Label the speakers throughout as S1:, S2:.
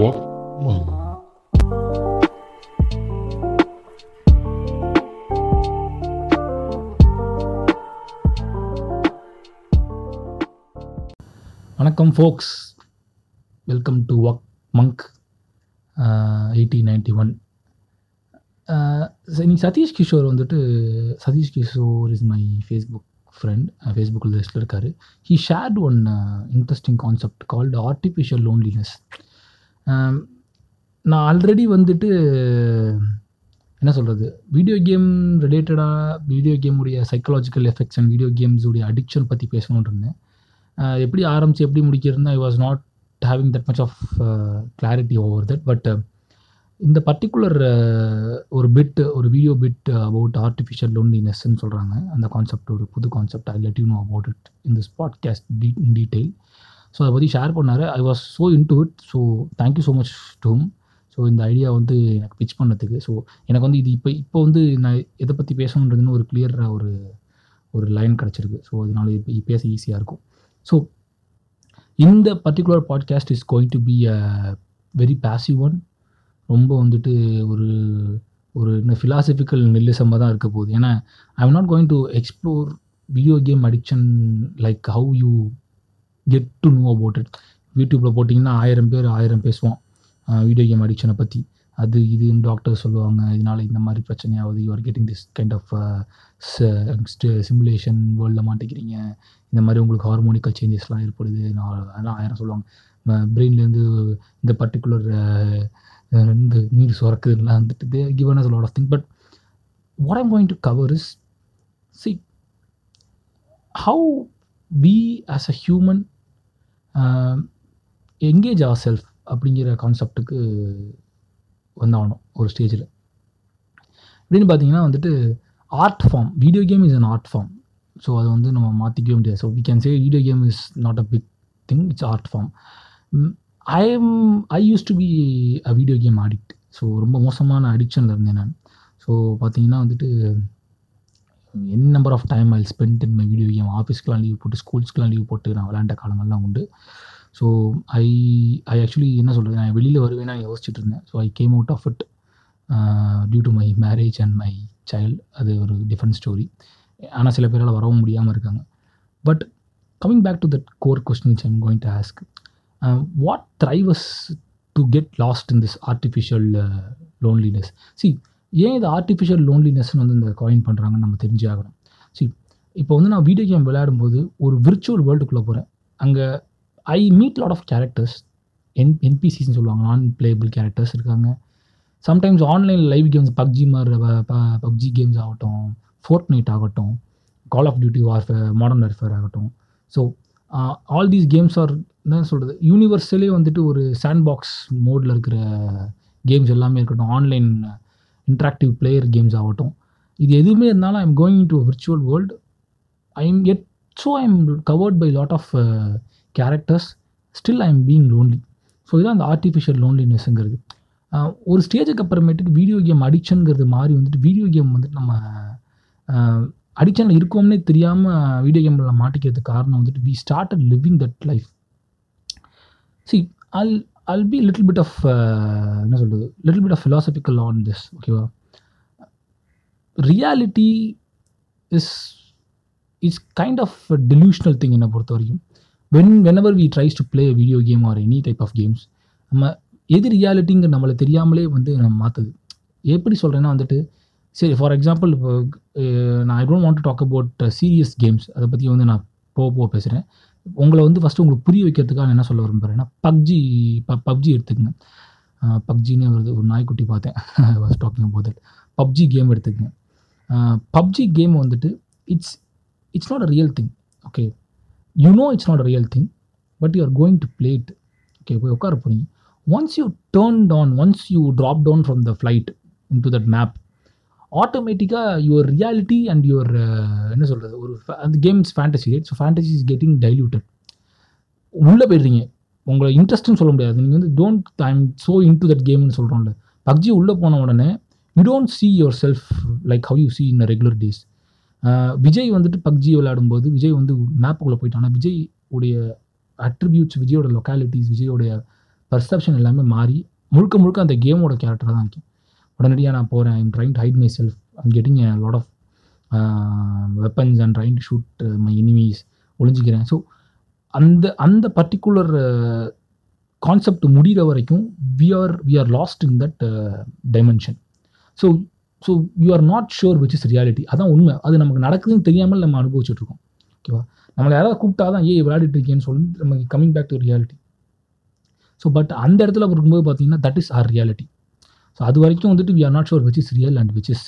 S1: Walkman.
S2: வணக்கம் folks welcome to work monk eighteen ninety one இன்னைக்கு சதீஷ் கிஷோர் வந்துட்டு Sathish Kishore is my Facebook friend ஃபேஸ்புக்கில் லிஸ்ட்டில் இருக்கார். He shared one interesting concept called artificial loneliness நான் already வந்துட்டு என்ன சொல்கிறது வீடியோ கேம் ரிலேட்டடாக வீடியோ கேமுடைய சைக்கலாஜிக்கல் எஃபெக்ட்ஸ் அண்ட் வீடியோ கேம்ஸுடைய அடிக்ஷன் பற்றி பேசணுன்ட்டு இருந்தேன். எப்படி ஆரம்பித்து எப்படி முடிக்கிறதுனா I was not having that much of clarity over that but இந்த பர்டிகுலர் ஒரு பிட் ஒரு வீடியோ பிட் அபவுட் ஆர்டிஃபிஷியல் லோன்லினஸ்ன்னு சொல்கிறாங்க அந்த கான்செப்ட் ஒரு புது concept I let you know about it in this podcast tea in detail so அதை பற்றி ஷேர் பண்ணார். I was so into it so thank you so much to so இந்த idea வந்து எனக்கு பிச் பண்ணதுக்கு. ஸோ எனக்கு வந்து இது இப்போ இப்போ வந்து நான் எதை பற்றி பேசணுன்றதுன்னு ஒரு கிளியராக ஒரு ஒரு லைன் கிடச்சிருக்கு. ஸோ அதனால இப்போ பேச ஈஸியாக இருக்கும். ஸோ இந்த particular podcast is going to be a very passive one ரொம்ப வந்துட்டு ஒரு ஒரு என்ன ஃபிலாசபிக்கல் நெல்லிசமாக தான் இருக்க போகுது. ஏன்னா I am not going to explore video game addiction like how you get to know about it யூடியூப்பில் போட்டிங்கன்னா ஆயிரம் பேர் ஆயிரம் பேசுவோம் வீடியோ கேம் அடிக்ஷனை பற்றி அது இதுன்னு டாக்டர் சொல்லுவாங்க. இதனால் இந்த மாதிரி பிரச்சனையாவது you getting this kind of simulation வேர்ல்டில் மாட்டிக்கிறீங்க. இந்த மாதிரி உங்களுக்கு ஹார்மோனிக்கல் சேஞ்சஸ்லாம் ஏற்படுது. நான் அதெல்லாம் ஆயிரம் சொல்லுவாங்க. பிரெயின்லேருந்து இந்த பர்டிகுலர் இந்த நீர் சுரக்குதுலாம் வந்துட்டு they given us lot of thing but what I'm going to cover is see how we as a human engage our self அப்படிங்கிற கான்செப்டுக்கு வந்தாகணும் ஒரு ஸ்டேஜில் அப்படின்னு பார்த்தீங்கன்னா வந்துட்டு art form video game is an art form so அதை வந்து நம்ம மாற்றிக்கவே முடியாது. So we can say video game is not a big thing it's art form I am I use to be a video game addict so ரொம்ப மோசமான அடிக்ஷனில் இருந்தேன் நான். ஸோ பார்த்தீங்கன்னா வந்துட்டு n number of time I spend in my video game ஆஃபீஸ்க்கெலாம் leave போட்டு ஸ்கூல்ஸ்க்கெலாம் leave போட்டு நான் விளையாண்ட காலங்கள்லாம் உண்டு. ஸோ ஐ ஐ ஆக்சுவலி என்ன சொல்கிறது நான் வெளியில் வருவேன் நான் யோசிச்சுட்டு இருந்தேன். So I came out of it due to my marriage and my child அது ஒரு டிஃப்ரெண்ட் ஸ்டோரி ஆனால் சில பேரால் வரவும் முடியாமல் இருக்காங்க. But coming back to that core question I'm going to ask what drives to get lost in this artificial loneliness see ஏன் இது ஆர்டிஃபிஷியல் லோன்லினஸ்னு வந்து இந்த காயின் பண்ணுறாங்கன்னு நம்ம தெரிஞ்சே ஆகணும். சி இப்போ வந்து நான் வீடியோ கேம் விளையாடும்போது ஒரு விர்ச்சுவல் வேர்ல்டுக்குள்ளே போகிறேன் அங்கே I meet lot of characters என் என்பிசிஸ்ன்னு சொல்லுவாங்க நான் பிளேபிள் கேரக்டர்ஸ் இருக்காங்க. Sometimes online live games PUBG மாதிரி பப்ஜி கேம்ஸ் ஆகட்டும் ஃபோர்ட் நைட் ஆகட்டும் call of duty warfare modern warfare ஆகட்டும். So all these games are என்ன சொல்கிறது யூனிவர்சலே வந்துட்டு ஒரு சாண்ட் பாக்ஸ் மோடில் இருக்கிற கேம்ஸ் எல்லாமே இருக்கட்டும் ஆன்லைன் இன்ட்ராக்டிவ் பிளேயர் கேம்ஸ் ஆகட்டும். இது எதுவுமே இருந்தாலும் I am going to virtual world I am at so I am covered by lot of characters still I am being lonely so இதுதான் அந்த ஆர்டிஃபிஷியல் லோன்லினஸ்ங்கிறது ஒரு ஸ்டேஜுக்கு அப்புறமேட்டுக்கு வீடியோ கேம் அடிக்ஷனுங்கிறது மாதிரி வந்துட்டு வீடியோ கேம் வந்துட்டு நம்ம அடிக்ஷனில் இருக்கோம்னே தெரியாமல் வீடியோ கேமில் மாட்டிக்கிறதுக்கு காரணம் வந்துட்டு we start living that life see all all be little bit of என்ன சொல்கிறது little bit of philosophical on this ஓகேவா reality is it's kind of delusional thing என்னை பொறுத்த வரைக்கும். When whenever we tries to play video game or any type of games நம்ம எது ரியாலிட்டிங்கிற நம்மளை தெரியாமலே வந்து நம்ம மாற்றுது எப்படி சொல்கிறேன்னா வந்துட்டு சரி ஃபார் எக்ஸாம்பிள் இப்போ நான் I don't want to talk about serious games அதை பற்றி வந்து நான் போக போக பேசுகிறேன் உங்களை வந்து ஃபஸ்ட்டு உங்களுக்கு புரிய வைக்கிறதுக்காக என்ன சொல்ல விரும்புகிறேன்னா பப்ஜி ப பப்ஜி எடுத்துக்கங்க. பப்ஜின்னு ஒரு ஒரு நாய்க்குட்டி பார்த்தேன். ஃபஸ்ட் டாக்கிங் போது பப்ஜி கேம் எடுத்துக்கங்க. பப்ஜி கேம் வந்துட்டு it's it's not a real thing okay you know it's not a real thing but you are going to play it okay போய் உட்கார போகிறீங்க once you turn down once you drop down from the flight into that map ஆட்டோமேட்டிக்காக your reality and your என்ன சொல்கிறது ஒரு அந்த games fantasy right so fantasy is getting diluted உள்ளே போயிடுறீங்க. உங்களை இன்ட்ரெஸ்ட்னு சொல்ல முடியாது. நீங்கள் வந்து don't I am so into that கேம்னு சொல்கிறோம்ல பப்ஜி உள்ளே போன உடனே you don't see your self like how you see in regular days Vijay வந்துட்டு பப்ஜி விளையாடும்போது விஜய் வந்து மேப்புக்குள்ளே போயிட்டானா விஜய் உடைய அட்ரிபியூட்ஸ் விஜயோட லொக்காலிட்டிஸ் விஜயோடைய பர்செப்ஷன் எல்லாமே மாறி முழுக்க முழுக்க அந்த கேமோட கேரக்டராக தான் இருக்கேன். உடனடியாக நான் போகிறேன் I'm trying to hide my self I'm getting a lot of weapons and trying to shoot my enemies ஒளிஞ்சிக்கிறேன். So அந்த அந்த பர்டிகுலர் கான்செப்ட் uh, முடிகிற வரைக்கும் we are we are lost in that dimension so so you are not sure which is reality அதான் உண்மை. அது நமக்கு நடக்குதுன்னு தெரியாமல் நம்ம அனுபவிச்சுட்ருக்கோம் ஓகேவா நம்மளை யாராவது கூப்பிட்டா தான் ஏன் விளையாடிட்டு இருக்கேன்னு சொல்லி நம்ம coming back to reality so but அந்த இடத்துல இருக்கும்போது பார்த்தீங்கன்னா that is our reality so அது வரைக்கும் வந்துட்டு we are not sure which is real and which is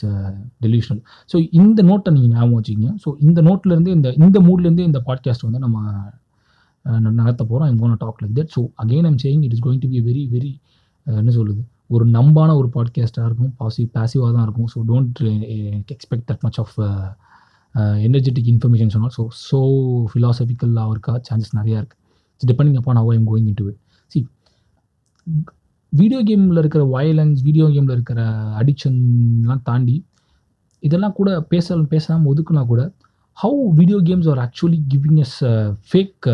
S2: delusional so இந்த நோட்டை நீங்கள் ஞாபகம் வச்சுக்கிங்க. ஸோ இந்த நோட்லேருந்து இந்த இந்த மூட்லேருந்து இந்த பாட்காஸ்ட் வந்து நம்ம நடத்த போகிறோம் I'm gonna talk like that so again I'm saying it is going to be very very என்ன சொல்லுது ஒரு நம்பான ஒரு பாட்காஸ்ட்டாக இருக்கும் பாசிவ் பேசிவாக தான் இருக்கும் so don't expect that much of energetic information சொன்னால் ஸோ ஸோ ஃபிலாசபிக்கலாக இருக்கா? சான்சஸ் நிறையா இருக்குது it's depending upon how I'm going into it see video கேமில் இருக்கிற வயலன்ஸ் வீடியோ கேமில் இருக்கிற அடிக்ஷன்லாம் தாண்டி இதெல்லாம் கூட பேச பேசாமல் ஒதுக்குனா கூட how video games are actually giving us fake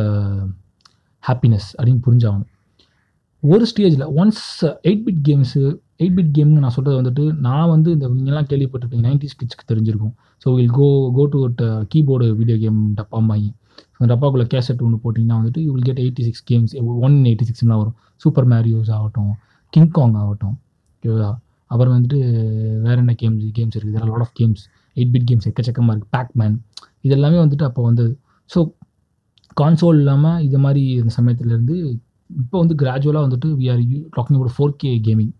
S2: happiness அப்படின்னு புரிஞ்சாகணும். ஒரு ஸ்டேஜில் once eight bit games eight bit கேம்னு நான் சொல்கிறது வந்துட்டு நான் வந்து இந்த நீங்கள்லாம் கேள்விப்பட்டிருப்பீங்க நைன்டி ஸ்கிட்ஸ்க்கு தெரிஞ்சிருக்கும். So will go go to keyboard video game டப்பாம்பாங்க so டப்பாக்குள்ளே கேசட் ஒன்று போட்டிங்கன்னா வந்துட்டு you will get eighty six games one eighty சிக்ஸ்லாம் வரும். சூப்பர் மேரியோஸ் ஆகட்டும் கிங்காங் ஆகட்டும் ஓகேவா அப்புறம் வந்துட்டு வேறு என்ன கேம்ஸ் கேம்ஸ் இருக்குது இதில் lot of games eight bit games எக்கச்சக்கமாக இருக்குது பேக்மேன் இது எல்லாமே வந்துட்டு அப்போ வந்தது. ஸோ கான்சோல் இல்லாமல் இது மாதிரி இந்த சமயத்துலேருந்து இப்போ வந்து கிராஜுவலாக வந்துட்டு we are you talking about four K gaming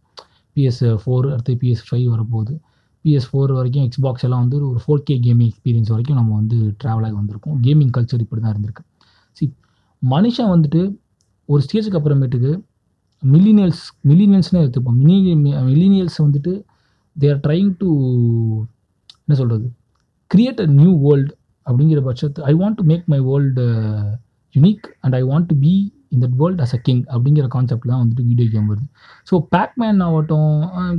S2: PS four அடுத்து பிஎஸ் ஃபைவ் வரப்போகுது. பிஎஸ் ஃபோர் வரைக்கும் எக்ஸ்பாக்ஸ் எல்லாம் வந்து ஒரு ஃபோர் கே கேமிங் எக்ஸ்பீரியன்ஸ் வரைக்கும் நம்ம வந்து ட்ராவல் ஆகி வந்திருக்கோம். கேமிங் கல்ச்சர் இப்படி தான் இருந்திருக்கு. சி மனுஷன் வந்துட்டு ஒரு ஸ்டேஜுக்கு அப்புறமேட்டுக்கு மில்லினியல்ஸ் மில்லினியல்ஸ்னே எடுத்துப்போம். மினி மில்லினியல்ஸ் வந்துட்டு தே ஆர் ட்ரைங் டு என்ன சொல்கிறது கிரியேட் அ நியூ வேர்ல்டு அப்படிங்கிற பட்சத்து I want to make my world unique and I want to be இந்த that world as a king அப்படிங்கிற கான்செப்ட் தான் வந்துட்டு வீடியோ கேம் வருது. ஸோ பேக்மேன் ஆகட்டும்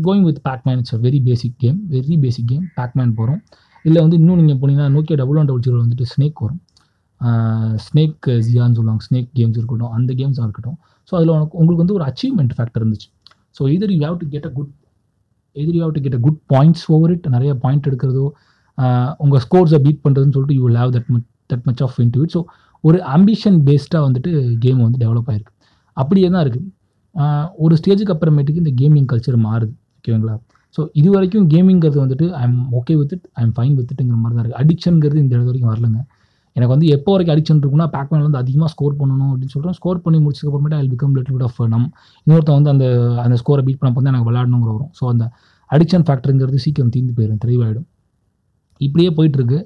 S2: going with Pacman it's a very basic game very basic game Pacman போகிறோம் இல்லை வந்து இன்னும் நீங்கள் போனீங்கன்னா Nokia double one double zero வந்துட்டு ஸ்னேக் வரும். ஸ்னேக் ஜியான்னு சொல்லுவாங்க. ஸ்னேக் கேம்ஸ் இருக்கட்டும் அந்த கேம்ஸாக இருக்கட்டும். ஸோ அதில் உனக்கு உங்களுக்கு வந்து ஒரு அச்சீவ்மெண்ட் ஃபேக்டர் இருந்துச்சு. So either you have to get a good either you have to get a good points over it நிறைய பாயிண்ட் எடுக்கிறதோ உங்கள் ஸ்கோர்ஸை பீட் பண்ணுறதுன்னு சொல்லிட்டு you will have that much that much of into it so ஒரு ambition பேஸ்டாக வந்துட்டு game வந்து டெவலப் ஆயிருக்கு. அப்படியே தான் இருக்குது ஒரு ஸ்டேஜுக்கு அப்புறமேட்டுக்கு இந்த கேமிங் கல்ச்சர் மாறுது ஓகேங்களா ஸோ இது வரைக்கும் கேமிங்கிறது வந்துட்டு I'm okay with it I'm fine with இட்டுங்கிற மாதிரி தான் இருக்குது அடிக்ஷனுங்கிறது இந்த இடத்து வரைக்கும் வரலங்க. எனக்கு வந்து எப்போ வரைக்கும் அடிக்ஷன் இருக்குன்னா பேக்மேன் வந்து அதிகமாக ஸ்கோர் பண்ணணும் அப்படின்னு சொல்கிறேன் ஸ்கோர் பண்ணி முடிச்சதுக்கப்புறமேட்டு I become little bit of நம் இன்னொருத்த வந்து அந்த அந்த ஸ்கோரை பீட் பண்ண தான் எனக்கு விளையாடணுங்கிற வரும் ஸோ அந்த அடிக்ஷன் ஃபேக்டருங்கிறது சீக்கிரம் தீர்ந்து போயிடும் தெளிவாயிடும். இப்படியே போயிட்டுருக்கு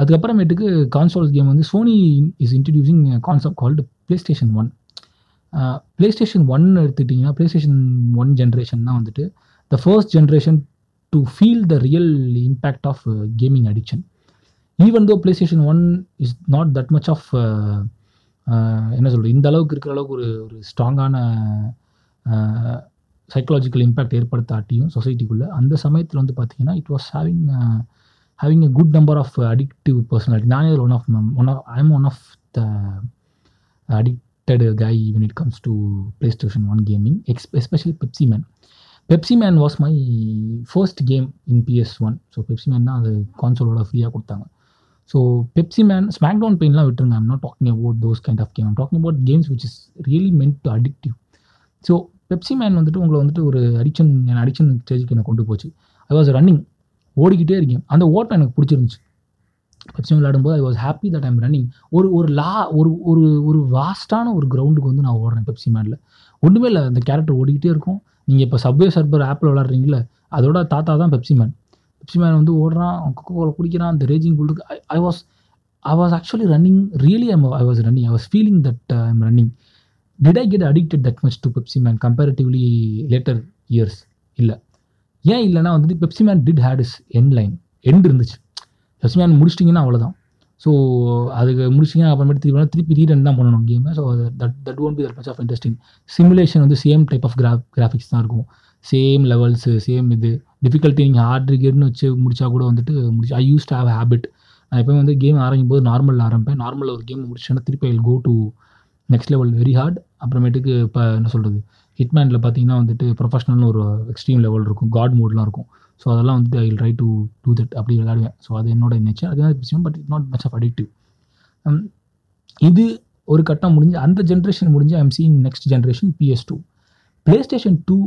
S2: அதுக்கப்புறமேட்டுக்கு கான்சோல்ஸ் கேம் வந்து Sony is introducing concept called PlayStation one PlayStation one எடுத்துக்கிட்டிங்கன்னா ப்ளே ஸ்டேஷன் ஒன் ஜென்ரேஷன் தான் வந்துட்டு. The first generation to feel the real impact of gaming addiction even though PlayStation one is not that much of என்ன சொல்கிறது இந்த அளவுக்கு இருக்கிற அளவுக்கு ஒரு ஒரு ஸ்ட்ராங்கான சைக்கலாஜிக்கல் இம்பேக்ட் ஏற்படுத்தாட்டியும் சொசைட்டிக்குள்ளே அந்த சமயத்தில் வந்து பார்த்தீங்கன்னா it was having having a good number of addictive personality நானே one of one of I am one of the addicted guy when it comes to PlayStation 1 gaming, especially Pepsi Man. Pepsi Man was my first game in PS1. So Pepsi man தான் அது கான்சோலோட ஃப்ரீயாக கொடுத்தாங்க. So Pepsi man smack down பெயின்லாம் விட்டுருங்க. I'm not talking about those kind of game I'm talking about games which is really meant to addictive so Pepsi man வந்துட்டு உங்களை வந்துட்டு ஒரு அடிக்ஷன் என் அடிக்ஷன் ஸ்டேஜுக்கு என்னை கொண்டு போச்சு. ஐ வாஸ் ரன்னிங் ஓடிக்கிட்டே இருக்கேன் அந்த ஓட்டம் எனக்கு பிடிச்சிருந்துச்சு. பெப்சி விளையாடும்போது I was happy that I'm running ஒரு ஒரு லா ஒரு ஒரு ஒரு வாஸ்டான ஒரு கிரவுண்டுக்கு வந்து நான் ஓடுறேன் பெப்சி மேனில் ஒன்றுமே இல்லை அந்த கேரக்டர் ஓடிக்கிட்டே இருக்கும். நீங்கள் இப்போ சப்வே சர்பர் ஆப்பில் விளாட்றீங்களே அதோட தாத்தா தான் பெப்சி மேன் பெப்சி மேன் வந்து ஓடுறான் கொக்கோ கோலை குடிக்கிறான் அந்த raging புல்லுக்கு I I was I was actually running really I'm I was running I was feeling that I am running did I get addicted that much to Pepsi man comparatively later years இல்லை. ஏன் இல்லைனா வந்துட்டு Pepsiman did had is end line end இருந்துச்சு. பெப்சிமேன் முடிச்சிட்டிங்கன்னா அவ்வளோதான் so அதுக்கு முடிச்சிங்கன்னா அப்புறமேட்டு திருப்பி திருப்பி ரீரன் தான் பண்ணணும் கேமை so that that won't be that much of interesting simulation வந்து சேம் டைப் ஆஃப் கிரா கிராஃபிக்ஸ் தான் இருக்கும். சேம் லெவல்ஸு சேம் இது. டிஃபிகல்ட்டி நீங்கள் ஹார்ட் ரிகேட்னு வச்சு முடிச்சா கூட வந்துட்டு முடிச்சு I use to have habit நான் எப்போயும் வந்து கேம் ஆரம்பிக்கும் போது நார்மலில் ஆரம்பிப்பேன். நார்மலில் ஒரு கேம் முடிச்சேன்னா திருப்பி I go to next level very hard அப்புறமேட்டுக்கு இப்போ என்ன சொல்கிறது ஹிட்மேனில் பார்த்தீங்கன்னா வந்துட்டு ப்ரொஃபஷனல்னு ஒரு எக்ஸ்ட்ரீம் லெவல் இருக்கும். காட் மோட்லாம் இருக்கும். ஸோ அதெல்லாம் வந்துட்டு I try to do that அப்படி விளையாடுவேன். ஸோ அது என்னோட நேச்சர் அதுதான் விஷயம் but it not much of addictive இது ஒரு கட்டம் முடிஞ்சு அந்த ஜென்ரேஷன் முடிஞ்சு I am seeing next generation PS two PlayStation two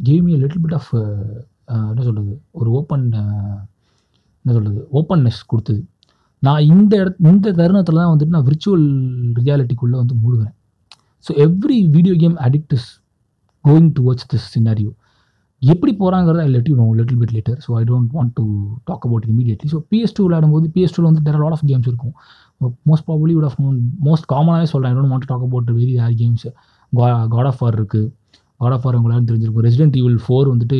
S2: gave me little bit of என்ன சொல்கிறது ஒரு ஓப்பன் uh, என்ன சொல்கிறது ஓப்பன்னஸ் கொடுத்தது. நான் இந்த இடத் இந்த தருணத்தில் தான் வந்துட்டு நான் விர்ச்சுவல் ரியாலிட்டிக்குள்ளே வந்து மூழ்கிறேன். So every video game addict is going towards this scenario எப்படி போகிறாங்கிறத I let you know little bit later so I don't want to talk about immediately so PS two விளையாடும்போது பிஎஸ் டூவில் வந்து தெர் லாட் ஆஃப் கேம்ஸ் இருக்கும். Most probably would of most காமனாகவே சொல்கிறேன் I don't want talk about very hair games God of War இருக்குது God of War உங்களால் தெரிஞ்சிருக்கும். Resident Evil four வந்துட்டு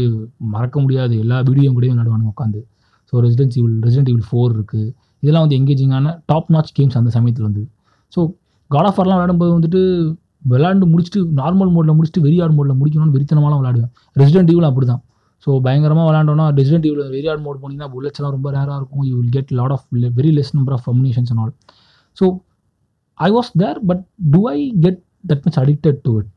S2: மறக்க முடியாது. எல்லா வீடியோ கூடயும் விளையாடுவாங்க உட்காந்து so Resident Evil Resident Evil four இருக்குது இதெல்லாம் வந்து எங்கேஜிங்கான டாப் நாச் கேம்ஸ் அந்த சமயத்தில் வந்து ஸோ காட் ஆஃப் வார்லாம் விளையாடும்போது வந்துட்டு விளாண்டு முடிச்சுட்டு நார்மல் மோடில் முடிச்சுட்டு வெறியார் மோடில் முடிக்கணும்னு வெறித்தனமாலாம் விளாடுவேன் ரெசிடென்ட் ஈவில் அப்படி தான் ஸோ பயங்கரமாக விளாண்டோன்னா ரெசிடென்ட் ஈவில் வெறியார் மோட் போனீங்கன்னா புல்லட்ஸ்லாம் ரொம்ப ரேராக இருக்கும். You will get lot of very less number of communications and all so I was there but do I get that much addicted to it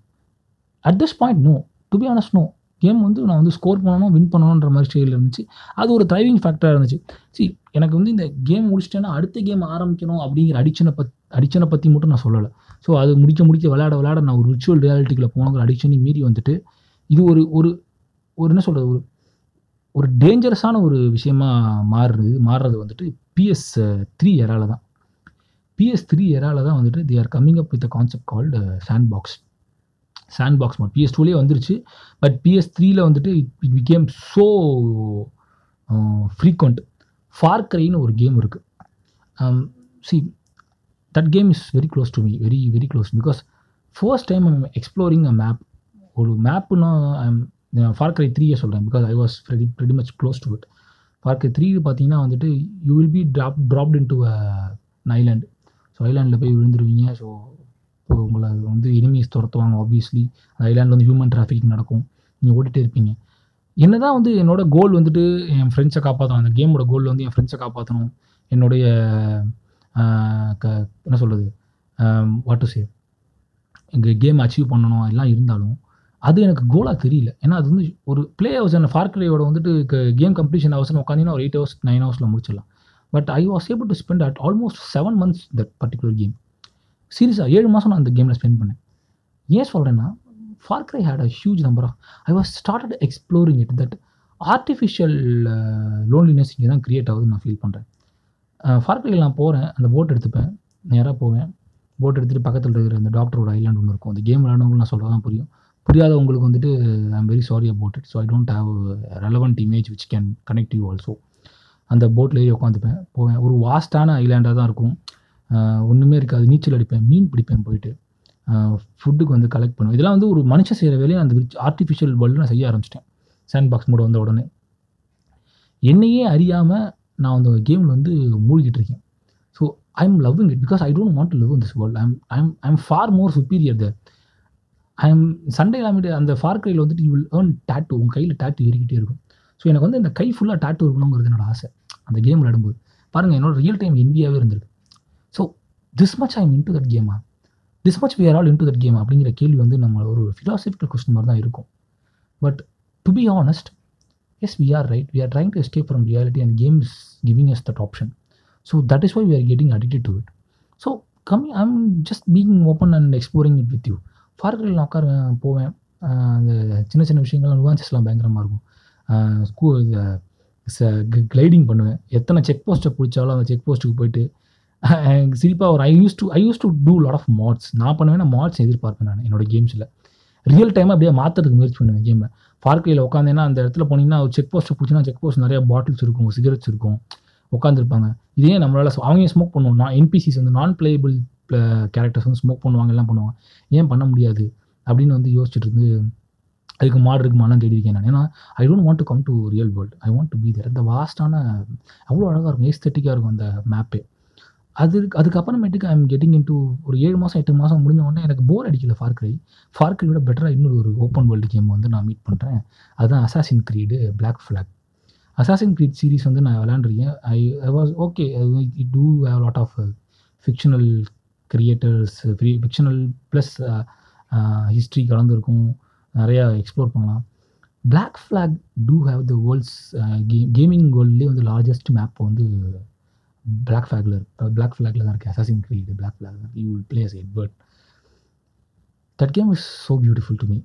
S2: at this point no to be honest no game வந்து நான் வந்து score பண்ணணும் win பண்ணணுன்ற மாதிரி ஸ்டைலில் இருந்துச்சு. அது ஒரு ட்ரைவிங் ஃபேக்டராக இருந்துச்சு. சி எனக்கு வந்து இந்த கேம் முடிச்சிட்டேன்னா அடுத்த கேம் ஆரம்பிக்கணும் அப்படிங்கிற அடிச்சனை பத் அடிச்சனை பற்றி மட்டும் நான் சொல்லலை. ஸோ அது முடிக்க முடிக்க விளையாட விளையாட நான் ஒரு விர்ச்சுவல் ரியாலிட்டிக்குள்ளே போனங்கிற அடிக்ஷனையும் மீறி வந்துட்டு இது ஒரு ஒரு ஒரு என்ன சொல்கிறது ஒரு ஒரு டேஞ்சரஸான ஒரு விஷயமா மாறுறது மாறுறது வந்துட்டு பிஎஸ் த்ரீ எரால தான். பிஎஸ் த்ரீ எரால தான் வந்துட்டு they are coming up with concept called sandbox sandbox mode PS டூலேயே வந்துருச்சு. பட் பிஎஸ் த்ரீயில் வந்துட்டு இட் விகேம் ஸோ ஃப்ரீக்வெண்ட் ஃபார்க்ரைன்னு ஒரு கேம் இருக்குது see um, that game is very close to me very very close because first time I'm exploring a map ஒரு மேப்புன்னா I'm ஃபார்க்கரை த்ரீயை சொல்கிறேன் because I was very very much close to it ஃபார்க்கரை three பார்த்தீங்கன்னா வந்துட்டு you will be drop dropped into island so ஐலாண்டில் போய் விழுந்துருவீங்க. So இப்போ உங்களை வந்து எனிமீஸ் துரத்துவாங்க ஆப்வியஸ்லி அந்த ஐலாண்டில் வந்து ஹியூமன் டிராஃபிக் நடக்கும். நீங்கள் ஓடிட்டே இருப்பீங்க. என்ன தான் வந்து என்னோட கோல் வந்துட்டு என் ஃப்ரெண்ட்ஸை காப்பாற்றணும் அந்த கேமோட கோல் வந்து என் ஃப்ரெண்ட்ஸை காப்பாற்றணும் என்னுடைய க என்ன சொல்கிறது வாட் டு சே எங்கள் கேம் அச்சீவ் பண்ணணும் எல்லாம் இருந்தாலும் அது எனக்கு கோலாக தெரியல. ஏன்னா அது வந்து ஒரு பிளே ஹவர்ஸ் என்ன ஃபார்க்ரேயோட வந்துட்டு கேம் கம்ப்ளீஷன் ஹவர்ஸ்னு உட்காந்திங்கன்னா ஒரு எயிட் ஹவர்ஸ் நைன் ஹவர்ஸில் முடிச்சிடலாம். But I was able to spend at almost seven months that particular game சீரியஸாக ஏழு மாதம் நான் அந்த கேமில் ஸ்பெண்ட் பண்ணேன். ஏன் சொல்கிறேன்னா Far Cry had a huge number of I was started exploring it that artificial loneliness இங்கே தான் க்ரியேட் ஆகுதுன்னு நான் ஃபீல் பண்ணுறேன் ஃபார்க்கலியில் நான் போகிறேன் அந்த போட் எடுத்துப்பேன். நேராக போவேன். போட் எடுத்துகிட்டு பக்கத்தில் இருக்கிற அந்த டாக்டரோட ஐலாண்ட் ஒன்று இருக்கும். அந்த கேம் விளாண்டவங்களுக்கு நான் சொல்ல தான் புரியும். புரியாதவங்களுக்கு வந்துட்டு I am very sorry about it so I don't have relevant image which can connect you also அந்த போட்டில் ஏறி உட்காந்துப்பேன் போவேன். ஒரு வாஸ்டான ஐலாண்டாக தான் இருக்கும். ஒன்றுமே இருக்காது. நீச்சல் அடிப்பேன். மீன் பிடிப்பேன் போயிட்டு. ஃபுட்டுக்கு வந்து கலெக்ட் பண்ணுவேன். இதெல்லாம் வந்து ஒரு மனுஷன் செய்கிற வேலையை அந்த ஆர்டிஃபிஷியல் வேர்ல்டு நான் செய்ய ஆரம்பிச்சிட்டேன். சாண்ட் பாக்ஸ் மூட வந்த உடனே. என்னையே அறியாமல் நான் அந்த கேமில் வந்து மூழ்கிட்டு இருக்கேன். So I am loving it because I don't want to love in this world I'm I'm I'm far more superior there I am Sunday இல்லாமல் அந்த ஃபார் கையில் வந்துட்டு யூ வில் ஏர்ன் டேட்டு உங்கள் கையில் டேட்டு ஏறிக்கிட்டே இருக்கும். ஸோ எனக்கு வந்து இந்த கை ஃபுல்லாக டேட்டு இருக்கணுங்கிறது என்னோட ஆசை. அந்த கேம் விளையாடும்போது பாருங்கள் என்னோட ரியல் டைம் இந்தியாவே இருந்திருக்கு. So this much I am into that கேமா this much we all into that game அப்படிங்கிற கேள்வி வந்து நம்ம ஒரு ஃபிலாசபிக்கல் கொஸ்டின் மாதிரி தான் இருக்கும். But to be honest as we are right we are trying to escape from reality and games giving us that option so that is why we are getting addicted to it so coming I am just being open and exploring it with you பார்க்கில் நான் உட்காருவேன் போவேன். அந்த சின்ன சின்ன விஷயங்கள்லாம் நுவான்சஸ்லாம் பயங்கரமாக இருக்கும். ஸ்கூ கிளைடிங் பண்ணுவேன். எத்தனை செக் போஸ்ட்டை பிடிச்சாலும் அந்த செக் போஸ்ட்டுக்கு போயிட்டு சிரிப்பாக ஒரு I use to I use to do lot of mods நான் பண்ணுவேன் நான் மாட்ஸ் எதிர்பார்ப்பேன் நான் என்னோட கேம்ஸில் ரியல் டைமாக அப்படியே மாற்றுறதுக்கு முயற்சி பண்ணுவேன் கேமை பார்க்கையில் உட்காந்தேன்னா அந்த இடத்துல போனீங்கன்னா ஒரு செக் போஸ்ட்டை பிடிச்சினா செக் போஸ்ட் நிறைய பாட்டில்ஸ் இருக்கும் சிகரெட்ஸ் இருக்கும். உட்காந்துருப்பாங்க இதே நம்மளால் அவங்க ஸ்மோக் பண்ணுவோம் நான் என்பிசிஸ் வந்து நான் பிளேபிள் கேரக்டர்ஸ் வந்து ஸ்மோக் பண்ணுவாங்க எல்லாம் பண்ணுவாங்க. ஏன் பண்ண முடியாது? அப்படின்னு வந்து யோசிச்சுட்டு இருந்து அதுக்கு மாடு இருக்குமாலாம் தேடிருக்கேன் நான். ஏன்னா I don't want to come to real world I want to be there அந்த வாஸ்டான அவ்வளோ அழகாக இருக்கும். ஏஸ்தட்டிக்காக இருக்கும் அந்த மேப்பே அது அதுக்கப்புறமேட்டுக்கு ஐம் கெட்டிங் இன் டூ ஒரு ஏழு மாதம் எட்டு மாதம் முடிஞ்ச உடனே எனக்கு போர் அடிக்கல ஃபார்க்ரை ஃபார்க்ரை விட பெட்டராக இன்னொரு ஒரு ஓப்பன் வேர்ல்டு கேம் வந்து நான் மீட் பண்ணுறேன் அதுதான் Assassin Creed Black Flag Assassin Creed series வந்து நான் விளாண்டுருக்கேன் I I was okay it do have lot of fictional creators fictional plus history கலந்துருக்கும். நிறையா எக்ஸ்ப்ளோர் பண்ணலாம். Black Flag do have the world's game gaming வேர்ல்ட்லேயே வந்து largest map வந்து Black ஃப்ளாகில் இருக்கு Black ஃப்ளாகில் தான் இருக்குது அசாசின் க்ரீடு பிளாக் ஃபிளாக் தான் you will play as Edward that game is so beautiful to me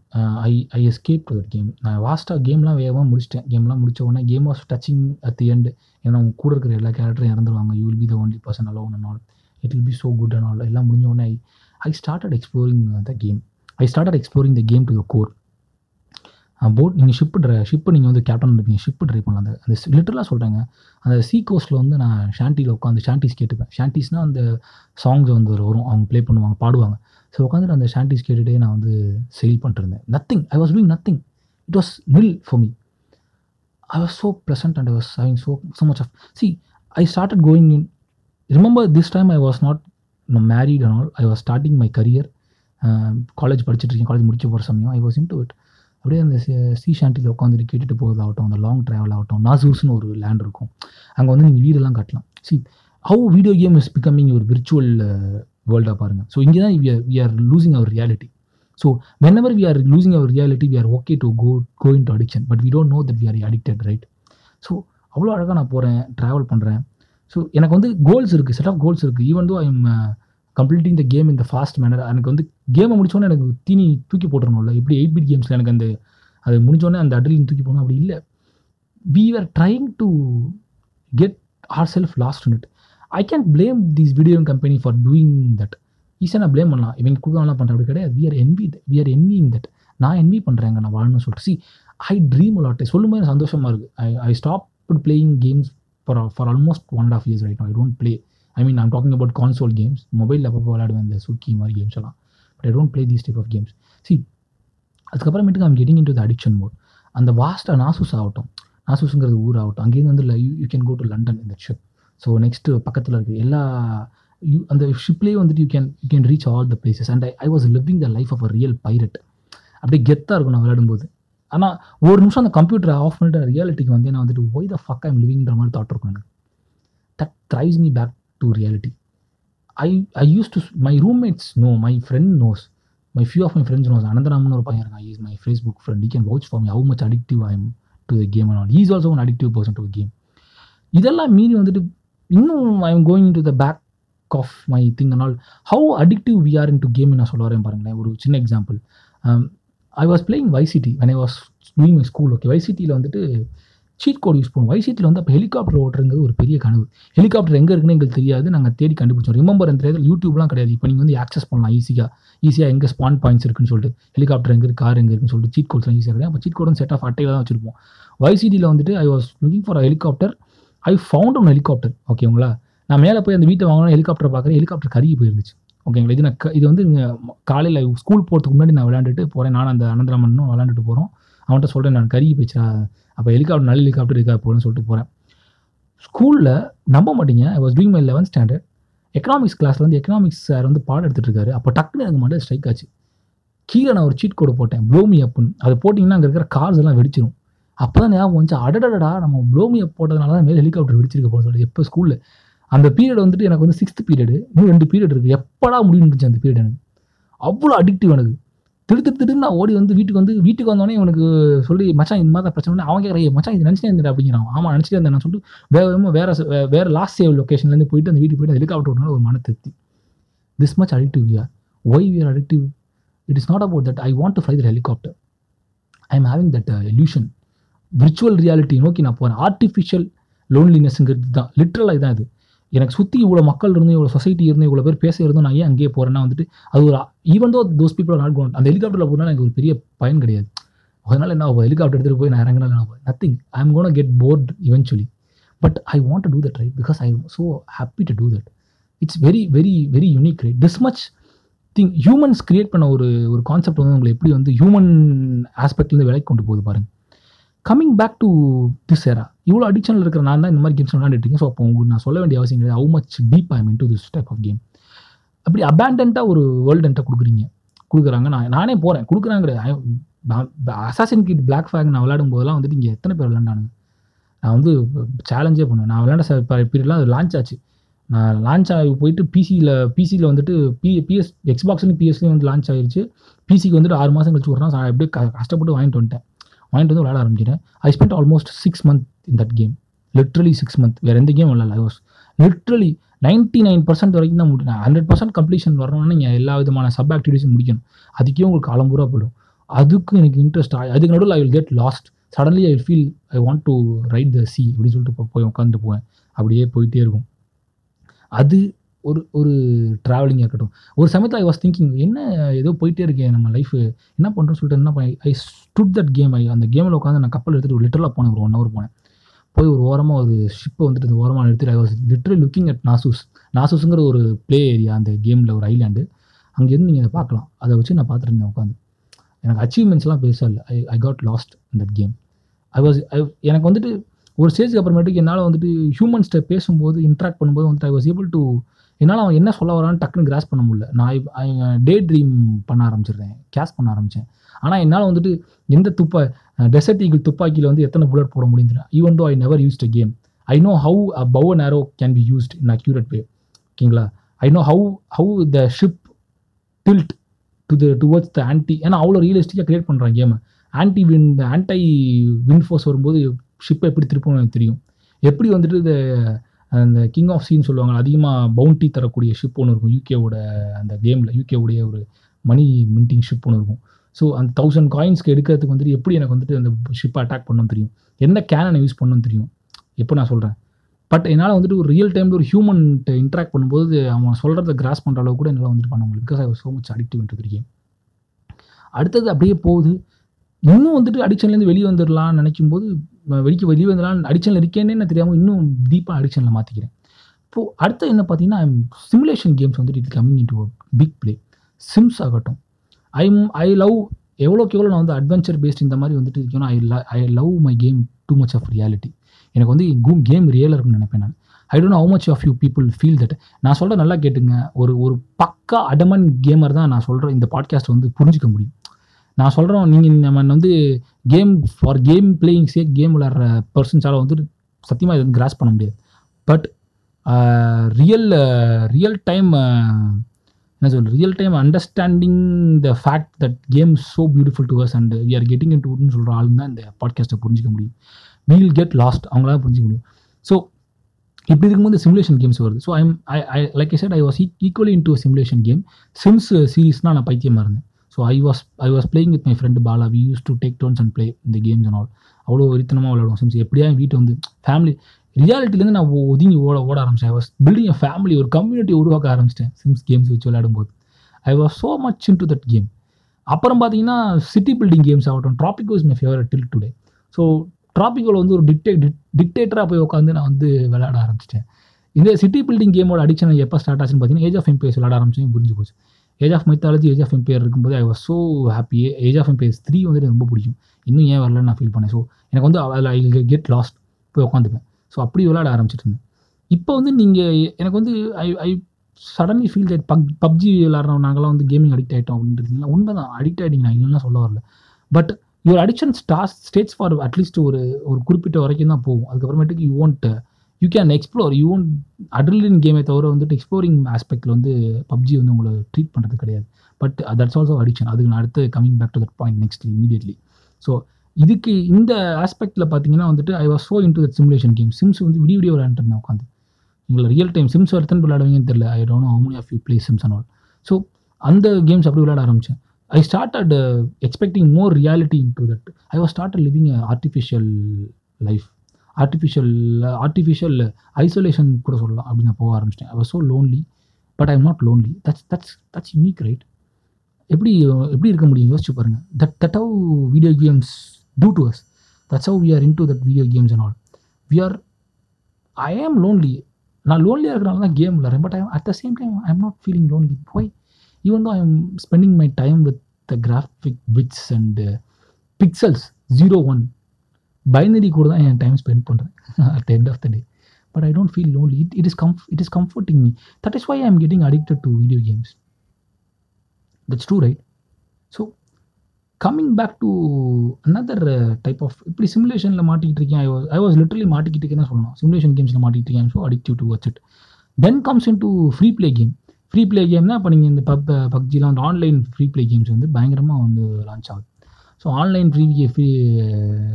S2: I I escape to that game நான் வாஸ்ட்டாக கேம்லாம் வேகமாக முடிச்சிட்டேன். கேம்லாம் முடிச்ச உடனே game of touching at the end ஏன்னா அவங்க கூட இருக்கிற எல்லா கேரக்டரும் இறந்துருவாங்க. You will be the only person alone one all it will be so good and all எல்லாம் முடிஞ்ச உடனே I I started exploring the game I started exploring the game to the core boat நீங்கள் ship try ship நீங்கள் வந்து captain இருப்பீங்க ship try பண்ணலாம். அந்த அந்த லிட்டரலாக சொல்கிறாங்க அந்த சீ கோஸ்ட்டில் வந்து நான் ஷாண்டியில் உட்காந்து ஷாண்டிஸ் கேட்டுப்பேன். ஷாண்டிஸ்னால் அந்த சாங்ஸ் வந்து வரும். அவங்க ப்ளே பண்ணுவாங்க பாடுவாங்க. ஸோ உட்காந்துட்டு அந்த ஷாண்டிஸ் கேட்டுகிட்டே நான் வந்து செயில் பண்ணிட்டுருந்தேன். Nothing I was doing nothing it was nil for me I was so pleasant and I was having so so much of sea I started going in remember this time I was not married and all I was starting my career college படிச்சுட்டு இருக்கேன். College முடிச்ச போகிற சமயம். I was in to it அப்படியே அந்த சீ ஷாண்டியில் உட்காந்துட்டு கேட்டுட்டு போகிறதாகட்டும் அந்த லாங் ட்ராவல் ஆகட்டும் நாசூஸ்னு ஒரு லேண்ட் இருக்கும். அங்கே வந்து நீங்கள் வீடெல்லாம் கட்டலாம். See how video game is becoming ஒரு விர்ச்சுவல் வேர்ல்டாக பாருங்கள் ஸோ இங்கே தான் we are losing our reality so whenever we are losing our reality we are okay to go go into addiction but we don't know that we are addicted right so அவ்வளோ அழகாக நான் போகிறேன் travel பண்ணுறேன் so எனக்கு வந்து goals இருக்குது set of goals இருக்குது even though I am completing the game இந்த ஃபாஸ்ட் மேனர் எனக்கு வந்து கேமை முடிச்சோன்னே எனக்கு தீனி தூக்கி போட்டுருணும்ல எப்படி எயிட் பிட் கேம்ஸில் எனக்கு அந்த அது முடிஞ்சோடனே அந்த அட்ரிலின் தூக்கி போகணும்? அப்படி இல்லை. We are trying to get our self lost in it I can blame these video company for doing that ஈஸியாக நான் பிளேம் பண்ணலாம். இவங்க கொடுக்கலாம் பண்ணுறேன் அப்படி கிடையாது. We are envy we are envying that நான் என்வி பண்ணுறேங்க நான் வாழணும்னு சொல்லிட்டு. சி ஐ ட்ரீம் அலாட்டை சொல்லும்போது எனக்கு சந்தோஷமாக இருக்குது I I stop playing games for for almost one and half years right I don't play I mean I'm talking about console games மொபைலில் அப்பப்போ விளையாடுவேன் இந்த சுக்கி மாதிரி கேம்ஸ் எல்லாம். But I don't play these type of games see அதுக்கப்புறமேட்டுக்கு I'm getting into the addiction mode அந்த வாஸ்ட்டாக நாசூஸ் ஆகட்டும். நாசூஸுங்கிறது ஊர் ஆகட்டும். அங்கேருந்து வந்து you you can go to London இந்த ஷிப் ஸோ நெக்ஸ்ட்டு பக்கத்தில் இருக்குது எல்லா யூ அந்த ஷிப்லேயே வந்துட்டு you can you can reach all the places and I I was living the life of a real pirate அப்படியே கெத்தாக இருக்கும் நான் விளையாடும்போது. ஆனால் ஒரு நிமிஷம் அந்த கம்ப்யூட்டரை ஆஃப் பண்ணிட்டு ரியாலிட்டிக்கு வந்து நான் வந்துட்டு ஒய் த ஃபக் ஐம் லிவிங்கிற மாதிரி தாட் இருக்கும் எனக்கு. That drives me back to reality I I use to my roommates know my friend knows my few of my friends knows Anantharaman ஒரு பையன் இருக்கான். Is my Facebook friend he can watch for me how much addictive I am to the game and he's also one addictive person to game இதெல்லாம் மீறி வந்துட்டு இன்னும் I am going to the back of my thing and all how addictive we are into game நான் சொல்ல வரேன் பாருங்களேன். ஒரு சின்ன example I was playing Vice City when I was doing my school okay வைசிட்டியில் வந்துட்டு சீட் கோட் யூஸ் பண்ணுவோம். வைசிட்டியில் வந்து அப்போ ஹெலிகாப்டர் ஓட்டுறது ஒரு பெரிய கனவு. ஹெலிகாப்டர் எங்கே இருக்குன்னு எங்களுக்கு தெரியாது. நாங்கள் தேடி கண்டுபிடிச்சோம். ரிமெம்பர் அந்த இடத்துல யூடியூப்லாம் கிடையாது. இப்போ நீங்கள் வந்து ஆக்சஸ் பண்ணலாம் ஈஸியாக ஈஸியாக எங்கே ஸ்பான் பாயிண்ட்ஸ் இருக்குன்னு சொல்லிட்டு. ஹெலிகாப்டர் எங்கே இருக்குது கார் எங்கே இருக்குன்னு சொல்லிட்டு சீட் கோட்ஸ்லாம் ஈஸியாக கிடையாது. அப்போ சீட் கோடும் செட் ஆஃப் அட்டையில் தான் வச்சிருப்போம். வைசிடியில் வந்துட்டு I was looking for helicopter I found one helicopter ஓகேங்களா நான் மேலே போய் அந்த வீட்டை வாங்கணும் ஹெலிகாப்டர் பார்க்குறேன். ஹெலிகாப்டர் கருகி போயிருந்துச்சு. ஓகேங்களா இது நான் இது வந்து காலையில் ஸ்கூல் போகிறதுக்கு முன்னாடி நான் விளையாண்டுட்டு போகிறேன் நான் அந்த அனந்தராமனும் விளையாண்டுட்டு போகிறோம் அவன்கிட்ட சொல்கிறேன் நான் கருகி போயிடுச்சா அப்போ ஹெலிகாப்டர் நல்ல ஹெலிகாப்டர் இருக்கா போகணும்னு சொல்லிட்டு போகிறேன் ஸ்கூலில் நம்ப மாட்டீங்க. I was doing my eleventh standard economics கிளாஸில் வந்து எக்கனாமிக்ஸ் சார் வந்து பாடம் எடுத்துகிட்டு இருக்காரு. அப்போ டக்குன்னு எனக்கு மட்டும் ஸ்ட்ரைக் ஆச்சு. கீழே நான் ஒரு சீட் கோடு போட்டேன். ப்ளோமி அப்புன்னு அதை போட்டிங்கன்னா அங்கே இருக்கிற கார்ஸ் எல்லாம் வெடிச்சிரும். அப்போ தான் ஞாபகம் வந்துச்சு. அடடடடா நம்ம ப்ளோமி அப் போட்டதுனால தான் மேலே ஹெலிகாப்டர் வெடிச்சிருக்க போல சொல்லி எப்போ ஸ்கூலில் அந்த பீரியட் வந்துட்டு எனக்கு வந்து சிக்ஸ்த் பீரியடு இன்னும் ரெண்டு பீரியட் இருக்குது எப்படா முடியும் இருந்துச்சு அந்த பீரியட் எனக்கு? அவ்வளோ அடிக்டிவ் எனக்கு. திடு திடு திடுன்னு நான் ஓடி வந்து வீட்டுக்கு வந்து வீட்டுக்கு வந்தோடனே இவனுக்கு சொல்லி மச்சான் இந்த மாதிரி தான் பிரச்சனை அவன் கேட்குறேன் மச்சான் இது நினச்சிட்டே இருந்தேன் அப்படிங்கிறான். ஆமாம் நினச்சிட்டே இருந்தேன். நான் சொல்லிட்டு வேற வேகமா வேற வேற லாஸ்ட் சேவ் லொக்கேஷன்லேருந்து போயிட்டு அந்த வீட்டுக்கு போயிட்டு ஹெலிகாப்டர் ஓட்டினால ஒரு மன திருப்தி. This much addictive we are why we are addictive it is not about that I want to fly the helicopter I am having that illusion virtual reality நோக்கி நான் போகிறேன் ஆர்டிஃபிஷியல் லோன்லினஸ்ங்கிறது தான். லிட்ரலாக இதான் இது. எனக்கு சுற்றி இவ்வளோ மக்கள் இருந்து இவ்வளோ சொசைட்டி இருந்து இவ்வளோ பேர் பேச இருந்தோம் நான் ஏன் அங்கேயே போகிறேன்னா வந்துட்டு அது ஒரு even though those people not cone அந்த ஹெலிகாப்டரில் போனால் எனக்கு ஒரு பெரிய பயன் கிடையாது. அதனால் என்ன ஆகும் ஹெலிகாப்டர் எடுத்துகிட்டு போய் நான் இறங்கினா என்ன ஆகும் nothing I am gonna get bored eventually but I want to do that right because I am so happy to do that it's very very very unique right this much thing humans create பண்ண ஒரு ஒரு concept வந்து உங்களை எப்படி வந்து human ஆஸ்பெக்ட்லேருந்து விலைக்கு கொண்டு போகுது பாருங்கள் coming back to this era இவ்வளோ அடிக்ஷனில் இருக்கிற நான் தான் இந்த மாதிரி கேம்ஸ் விளையாண்டுட்டு ஸோ அப்போ உங்களுக்கு நான் சொல்ல வேண்டிய அவசியம் கிடையாது. How much deep I mean to this type of game அப்படி அபேண்டன்ட்டாக ஒரு வேர்ல்டு என்கிட்ட கொடுக்குறீங்க. கொடுக்குறாங்க. நான் நானே போகிறேன் கொடுக்குறாங்க கிடையாது. அசாசின் கிட் பிளாக் ஃபேக் நான் விளையாடும் போதெல்லாம் வந்துட்டு இங்கே எத்தனை பேர் விளையாண்டானுங்க? நான் வந்து சேலஞ்சே பண்ணுவேன். நான் விளையாண்ட பீரியட்லாம் அது லான்ச் ஆச்சு. நான் லான்ச் ஆகி போயிட்டு பிசியில் பிசியில் வந்துட்டு பி பிஎஸ் எக்ஸ்பாக்ஸ்லையும் பிஎஸ்லையும் வந்து லான்ச் ஆயிருச்சு. பிசிக்கு வந்துட்டு ஆறு மாதம் கழிச்சு விட்றான் நான் அப்படியே கஷ்டப்பட்டு வாங்கிட்டு வந்துட்டேன். வாங்கிட்டு வந்து விளையாட ஆரம்பிச்சிட்டேன். I spend almost six month in that game literally six month வேறு எந்த game விளாட்ல I was literally ninety nine percent வரைக்கும் தான் முடியும் ஹண்ட்ரட் பர்சன்ட் கம்ப்ளீஷன் வரணும்னா நீங்கள் எல்லா விதமான சப் ஆக்டிவிட்டிஸும் முடிக்கணும். அதுக்கே உங்களுக்கு காலம்பூரா போயிடும். அதுக்கு எனக்கு இன்ட்ரெஸ்ட் ஆகி அதுக்கு நடுவில் I will get lost suddenly I feel I want to ride the sea அப்படின்னு சொல்லிட்டு போய் உட்காந்து போவேன். அப்படியே போயிட்டே இருக்கும். அது ஒரு ஒரு ட்ராவலிங்காக இருக்கட்டும். ஒரு சமயத்தில் ஐ வாஸ் திங்கிங் என்ன ஏதோ போயிட்டே இருக்கேன் நம்ம லைஃப் என்ன பண்ணுறோன்னு சொல்லிட்டு என்ன பண்ணி I stood that game I அந்த கேமில் உட்காந்து நான் கப்பல் எடுத்துகிட்டு லிட்டரலாக போனேன் ஒரு ஒன் ஹவர் போனேன். போய் ஒரு ஓரமாக ஒரு ஷிப்பை வந்துட்டு அந்த ஓரமாக நிறுத்திட்டு I was literally looking at Nassau நாசூஸுங்கிற ஒரு ப்ளே ஏரியா அந்த கேமில் ஒரு ஐலாண்டு அங்கேருந்து நீங்கள் அதை பார்க்கலாம். அதை வச்சு நான் பார்த்துட்டு இருந்தேன் உட்காந்து எனக்கு அச்சீவ்மெண்ட்ஸ்லாம் பெருசாக இல்லை. I I got lost in that game I was I எனக்கு வந்துட்டு ஒரு ஸ்டேஜுக்கு அப்புறமேட்டுக்கு என்னால் வந்துட்டு ஹியூமன்ஸ்ட்டை பேசும்போது இன்ட்ராக்ட் பண்ணும்போது வந்துட்டு ஐ வாஸ் ஏபிள் டு என்னால் அவன் என்ன சொல்ல வரான்னு டக்குன்னு கிராஸ் பண்ண முடியல. நான் டே ட்ரீம் பண்ண ஆரம்பிச்சிடுறேன். கேஸ் பண்ண ஆரம்பித்தேன் ஆனால் என்னால் வந்துட்டு எந்த துப்பா டெசர்ட் ஈகிள் துப்பாக்கியில் வந்து எத்தனை புல்லட் போட முடியுது even though I never used a game I know how a bow and arrow can be used in accurate way ஓகேங்களா I know how how the ship tilt to the towards the anti ஏன்னா அவ்வளோ ரியலிஸ்டிக்காக create பண்ணுறாங்க கேமை anti wind anti wind force வரும்போது ஷிப்பை எப்படி திருப்பணும் எனக்கு தெரியும். எப்படி வந்துட்டு இந்த அந்த கிங் ஆஃப் சீன் சொல்லுவாங்க அதிகமாக பவுண்டி தரக்கூடிய ஷிப் ஒன்று இருக்கும் யூகேவோட அந்த கேமில் யூகேவுடைய ஒரு மணி மின்டிங் ஷிப் ஒன்று இருக்கும். ஸோ அந்த தௌசண்ட் காயின்ஸ்க்கு எடுக்கிறதுக்கு வந்துட்டு எப்படி எனக்கு வந்துட்டு அந்த ஷிப்பை அட்டாக் பண்ணணும்னு தெரியும்? எந்த கேனை யூஸ் பண்ணணும்னு தெரியும்? எப்போ நான் சொல்கிறேன் பட் என்னால் வந்துட்டு ஒரு ரியல் டைமில் ஒரு ஹியூமன் இன்ட்ராக்ட் பண்ணும்போது அவன் சொல்கிறத கிராஸ் பண்ணுற அளவுக்கு கூட என்னால் வந்துட்டு பண்ண முடியல because I so much addictive into game அடுத்தது அப்படியே போகுது. இன்னும் வந்துட்டு அடிக்ஷன்லேருந்து வெளியே வந்துடலாம்னு நினைக்கும் போது வெடிக்க வெளியே வந்தாலும் அடிக்ஷனில் இருக்கேன்னு தெரியாமல் இன்னும் டீப்பாக அடிக்ஷனில் மாற்றிக்கிறேன் இப்போது அடுத்து என்ன பார்த்தீங்கன்னா சிமுலேஷன் கேம்ஸ் வந்துட்டு it coming into big play Sims ஆகட்டும். ஐ ஐ லவ் எவ்வளோக்கு எவ்வளோ நான் வந்து அட்வென்ச்சர் பேஸ்ட் இந்த மாதிரி வந்துட்டு இருக்கேனோ I I love my game too much of reality எனக்கு வந்து கூம் கேம் ரியலாக இருக்கும்னு நினைப்பேன் நான். I don't how much of you people feel that நான் சொல்கிற நல்லா கேட்டுங்க. ஒரு ஒரு பக்கா அடமன் கேமர் தான் நான் சொல்கிற இந்த பாட்காஸ்ட் வந்து புரிஞ்சிக்க முடியும். நான் சொல்கிறோம் நீங்கள் நம்ம வந்து game for game playing sake game விளாட்ற பர்சன்ஸால் வந்து சத்தியமாக இது வந்து கிராஸ் பண்ண முடியாது. பட் ரியல் ரியல் டைம் என்ன சொல்ற real time understanding the fact that game so beautiful to us and we are getting இன் டூன்னு சொல்கிற ஆளுங்க தான் இந்த பாட்காஸ்ட்டை புரிஞ்சிக்க முடியும். We will கெட் லாஸ்ட் அவங்களால புரிஞ்சிக்க முடியும். ஸோ இப்படி இருக்கும்போது சிமுலேஷன் கேம்ஸ் வருது. So I'm I I like I said I was equally into simulation game Sims சீரீஸ்னால் நான் பைத்தியமாக இருந்தேன். So I was I was playing with my friend Bala we use to take turns and play இந்த games and all அவ்வளோ வெறித்தனமாக விளையாடுவோம். Sims எப்படியா என் வீட்டை வந்து ஃபேமிலி ரியாலிட்டிலேருந்து நான் ஒதுங்கி ஓட ஓட ஆரம்பிச்சேன். I was building a family ஒரு கம்யூனிட்டி உருவாக்க ஆரம்பிச்சிட்டேன். சிம்ஸ் கேம்ஸ் வச்சு விளையாடும்போது. I was so much into that game அப்புறம் பார்த்தீங்கன்னா சிட்டி பில்டிங் கேம்ஸ் ஆகட்டும் Tropico is my favourite till today so ட்ராபிக்கோவில் வந்து ஒரு டிக்டே டிக்டேட்டராக போய் உட்காந்து நான் வந்து விளையாட ஆரம்பிச்சிட்டேன். இந்த சிட்டி பில்டிங் கேமோட அடிக்ஷன் எப்போ ஸ்டார்ட் ஆச்சுன்னு பார்த்தீங்கன்னா ஏஜ் ஆஃப் எம்பையர்ஸ் விளையாட ஆரம்பிச்சு புரிஞ்சு போச்சு. Age of Mythology Age of Empire இருக்கும்போது I was so happy Age of Empires three வந்து ரொம்ப பிடிக்கும். இன்னும் ஏன் வரலன்னு நான் ஃபீல் பண்ணேன். ஸோ எனக்கு வந்து அதில் ஐ கெட் லாஸ்ட் போய் உட்காந்துப்பேன் ஸோ அப்படி விளையாட ஆரம்பிச்சிட்டு இருந்தேன். இப்போ வந்து நீங்கள் எனக்கு வந்து I I suddenly feel that pub PUBG விளாட்றோம் நாங்களாம் வந்து கேமிங் அடிக்ட் ஆகிட்டோம் அப்படின்றதுங்களா உண்மை தான் அடிக்ட் ஆகிட்டீங்க நான் இல்லைன்னா சொல்ல வரல. But your addiction stays stays for at least ஒரு ஒரு குறிப்பிட்ட வரைக்கும் தான் போகும். அதுக்கப்புறமேட்டுக்கு you won't you can explore you won't adrenaline கேமை தவிர வந்துட்டு எக்ஸ்ப்ளோரிங் ஆஸ்பெக்டில் வந்து பப்ஜி வந்து உங்களை ட்ரீட் பண்ணுறது கிடையாது. பட் தட்ஸ் ஆல்சோ அடிக்ஷன் அதுக்கு நான் அடுத்து coming back to that point next immediately so இதுக்கு இந்த ஆஸ்பெக்டில் பார்த்தீங்கன்னா வந்துட்டு I was so into that simulation game Sims வந்து விடிய விடிய விளையாண்டுருந்தேன் உட்காந்து உங்களை ரியல் டைம் சிம்ஸ் எத்தனை விளையாடுவீங்கன்னு தெரியல. I don't how many of you play Sims and all so அந்த கேம்ஸ் அப்படி விளையாட ஆரம்பித்தேன் I start at expecting more reality into that I was start living artificial life artificial artificial isolation கூட சொல்லலாம் அப்படின்னு நான் போக ஆரம்பிச்சிட்டேன். I was so lonely but I am not lonely that's that's that's unique right எப்படி எப்படி இருக்க முடியும்? யோசிச்சு பாருங்கள் that that how video games do to us that's how we are into that video games and all we are I am lonely நான் லோன்லியாக இருக்கிறனால தான் game விளாட்றேன் but I at the same time I am not feeling lonely போய் even though I am spending my time with the graphic bits and pixels zero one binary கூட தான் என் time spend பண்ணுறேன் at the end of the day but I don't feel lonely it it is கம்ஃப் it is comforting me that is why I am getting addicted to video games that's true right so coming back to another type of இப்படி சிமுலேஷனில் மாட்டிக்கிட்டு இருக்கேன். I was I was literally மாட்டிக்கிட்டு இருக்கேன்னு சொல்லணும். Simulation கேம்ஸில் மாட்டிக்கிட்டு இருக்கேன். So addictive to watch it then comes into free play game free play கேம்னா இப்போ நீங்கள் இந்த பப் பப்ஜிலாம் அந்த ஆன்லைன் ஃப்ரீ ப்ளே கேம்ஸ் வந்து பயங்கரமாக வந்து லான்ச் ஆகுது. So online free free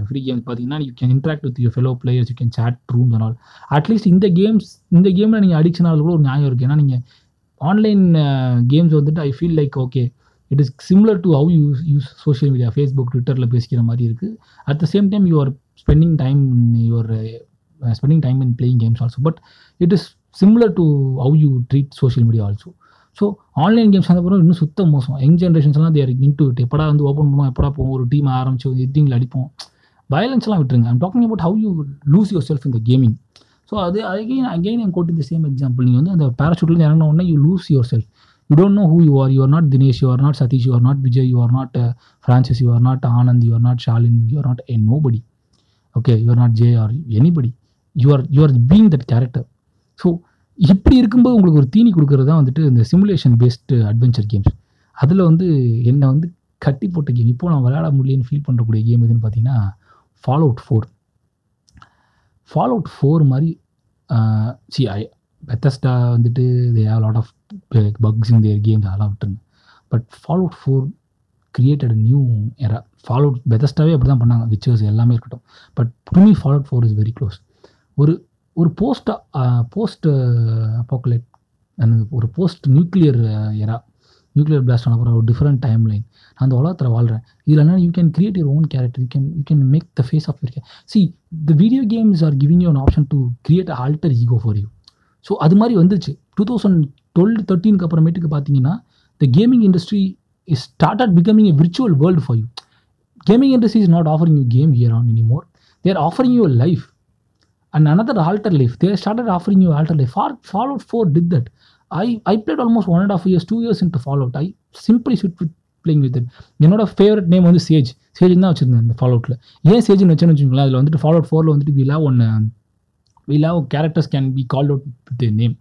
S2: free games பார்த்தீங்கன்னா you can interact with your fellow players you can chat rooms and all at least இந்த கேம்ஸ் இந்த கேமில் நீங்கள் அடிக்ஷன் ஆகிறது கூட ஒரு நியாயம் இருக்குது ஏன்னா நீங்கள் ஆன்லைன் கேம்ஸ் வந்துட்டு I feel like okay it is similar to how use use social media Facebook ட்விட்டரில் பேசிக்கிற மாதிரி இருக்குது at the same time you are spending time your spending time in playing games also but it is similar to how you treat social media also so online games அப்புறம் இன்னும் சுத்த மோசம். Young ஜென்ரேஷன்ஸ்லாம் they're into it எப்படா வந்து open பண்ணுவோம் எப்படா போவோம் ஒரு டீம் ஆரம்பிச்சு எட்டிங்கில் அடிப்போம். வயலன்ஸ்லாம் விட்டுருங்க. I'm talking about how you lose your self இந்த கேமிங் ஸோ அது அகைன் அகைன் என் கோட் இந்த சேம் எக்ஸாம்பிள் நீங்கள் வந்து அந்த பேராஷூட்லேருந்து இறங்கின உடனே you lose your self you don't know who you are you are not Dinesh you are not Sathish you are not Vijay you are not Francis you are not Anand you are not Shalin you are not a nobody okay you are not J or anybody you are you are being that character so இப்படி இருக்கும்போது உங்களுக்கு ஒரு தீனி கொடுக்கறது தான் வந்துட்டு இந்த simulation based adventure games அதில் வந்து என்னை வந்து கட்டி போட்ட கேம் இப்போது நான் விளையாட முடியலன்னு ஃபீல் பண்ணுறக்கூடிய கேம் எதுன்னு பார்த்தீங்கன்னா Fallout four Fallout four மாதிரி சி ஐ பெத்தஸ்டா வந்துட்டு they have lot of bugs in their games அதெல்லாம் விட்டுருங்க. But Fallout four created new era Fallout பெத்தஸ்டாவே அப்படி தான் பண்ணாங்க. விச்சர்ஸ் எல்லாமே இருக்கட்டும். But to me Fallout four is very close ஒரு ஒரு போஸ்ட் போஸ்ட் அப்போக்கலேட் ஒரு post nuclear era nuclear blast ஆன ஒரு டிஃப்ரெண்ட் டைம் லைன் அந்த உலகத்தில் வாழ்கிறேன் இதில் என்ன you can create your own character you can you can make the face of your see the video games are giving you an option to create alter ego for you so அது மாதிரி வந்துச்சு two thousand twelve தேர்ட்டீனுக்கு அப்புறமேட்டுக்கு பார்த்தீங்கன்னா the gaming industry is start at becoming a virtual world for you gaming industry is not offering you game here on any more there offering you life and another alter life. They started offering you alter life. Far, fallout 4 did that. I i played almost one and a half years two years into fallout. I simply sit with playing with என்னோட favourite name வந்து Sage Sage தான் வச்சிருந்தேன் இந்த ஃபாலோட்டில் ஏன் சேஜ்னு வச்சேன்னு வச்சுக்கோங்களேன் அதில் வந்துட்டு ஃபாலோட் ஃபோரில் வந்துட்டு வி லவ் ஒன்று we love characters can be call out with name